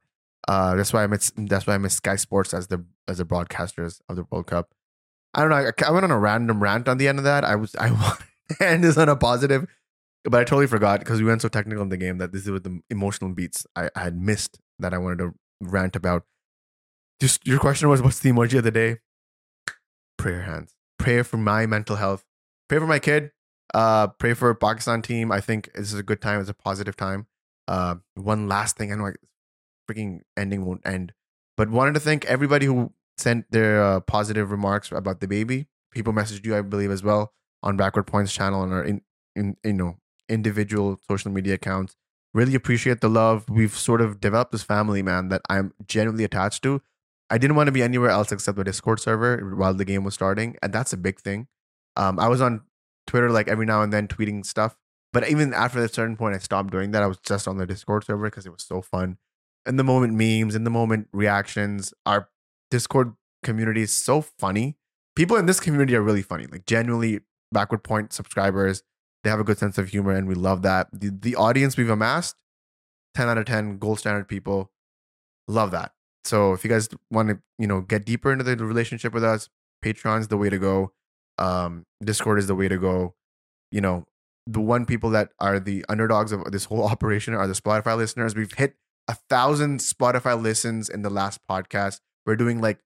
[SPEAKER 1] Uh, that's why I miss. That's why I miss Sky Sports as the as the broadcasters of the World Cup. I don't know. I, I went on a random rant on the end of that. I was I want to end this on a positive, but I totally forgot because we went so technical in the game that this is with the emotional beats I, I had missed that I wanted to rant about. Just your question was, what's the emoji of the day? Prayer hands. Prayer for my mental health. Pray for my kid. Uh, pray for Pakistan team. I think this is a good time. It's a positive time. Uh, one last thing. I know like, freaking ending won't end, but wanted to thank everybody who sent their uh, positive remarks about the baby. People messaged you, I believe, as well on Backward Points channel and our in, in you know individual social media accounts. Really appreciate the love. We've sort of developed this family, man, that I'm genuinely attached to. I didn't want to be anywhere else except the Discord server while the game was starting, and that's a big thing. Um, I was on Twitter like every now and then tweeting stuff, but even after a certain point, I stopped doing that. I was just on the Discord server because it was so fun. In the moment memes, in the moment reactions, our Discord community is so funny. People in this community are really funny, like genuinely backward point subscribers. They have a good sense of humor, and we love that. The, the audience we've amassed, 10 out of 10, gold standard people. Love that. So if you guys want to, you know, get deeper into the relationship with us, Patreon's the way to go. Um, Discord is the way to go. You know, the one people that are the underdogs of this whole operation are the Spotify listeners. We've hit a thousand Spotify listens in the last podcast. We're doing like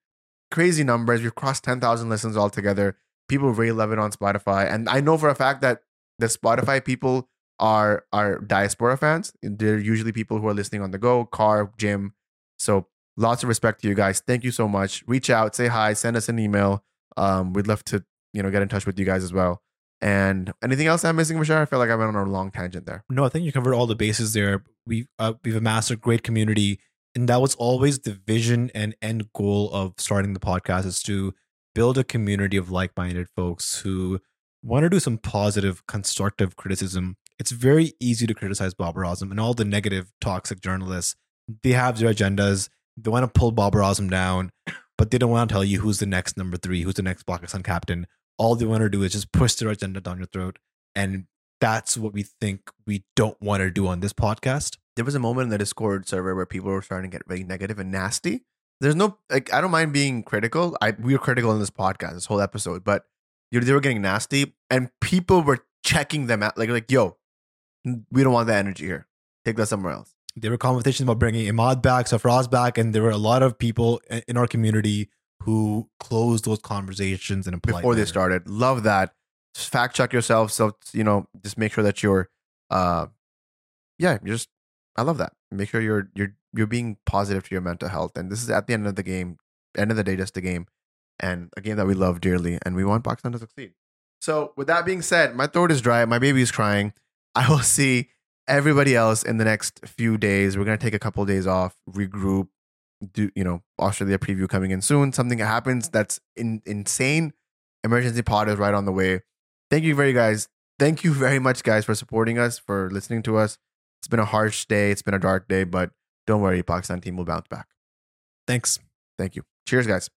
[SPEAKER 1] crazy numbers. We've crossed 10,000 listens altogether. People really love it on Spotify. And I know for a fact that the Spotify people are are diaspora fans. They're usually people who are listening on the go, car, gym. So lots of respect to you guys. Thank you so much. Reach out, say hi, send us an email. Um, we'd love to, you know, get in touch with you guys as well. And anything else I'm missing, Bashar? I feel like I went on a long tangent there.
[SPEAKER 2] No, I think you covered all the bases there. We've uh, we've amassed a great community, and that was always the vision and end goal of starting the podcast is to build a community of like-minded folks who want to do some positive, constructive criticism. It's very easy to criticize Babar Azam and all the negative, toxic journalists. They have their agendas. They want to pull Babar Azam down, but they don't want to tell you who's the next number three, who's the next Pakistan captain. All they want to do is just push their agenda down your throat. And that's what we think we don't want to do on this podcast.
[SPEAKER 1] There was a moment in the Discord server where people were starting to get very negative and nasty. There's no like I don't mind being critical. I we were critical in this podcast, this whole episode, but they were getting nasty and people were checking them out like like yo, we don't want that energy here. Take that somewhere else.
[SPEAKER 2] There were conversations about bringing Imad back, Sarfaraz back, and there were a lot of people in our community who closed those conversations and
[SPEAKER 1] before they started. Love that. Just fact check yourself. So you know, just make sure that you're, uh, yeah, you're just. I love that. Make sure you're you're you're being positive to your mental health. And this is at the end of the game, end of the day, just a game, and a game that we love dearly, and we want Pakistan to succeed. So with that being said, my throat is dry. My baby is crying. I will see everybody else in the next few days. We're gonna take a couple days off, regroup, do you know Australia preview coming in soon. Something happens that's in, insane. Emergency pod is right on the way. Thank you very guys. Thank you very much, guys, for supporting us, for listening to us. It's been a harsh day. It's been a dark day, but don't worry, Pakistan team will bounce back.
[SPEAKER 2] Thanks.
[SPEAKER 1] Thank you. Cheers, guys.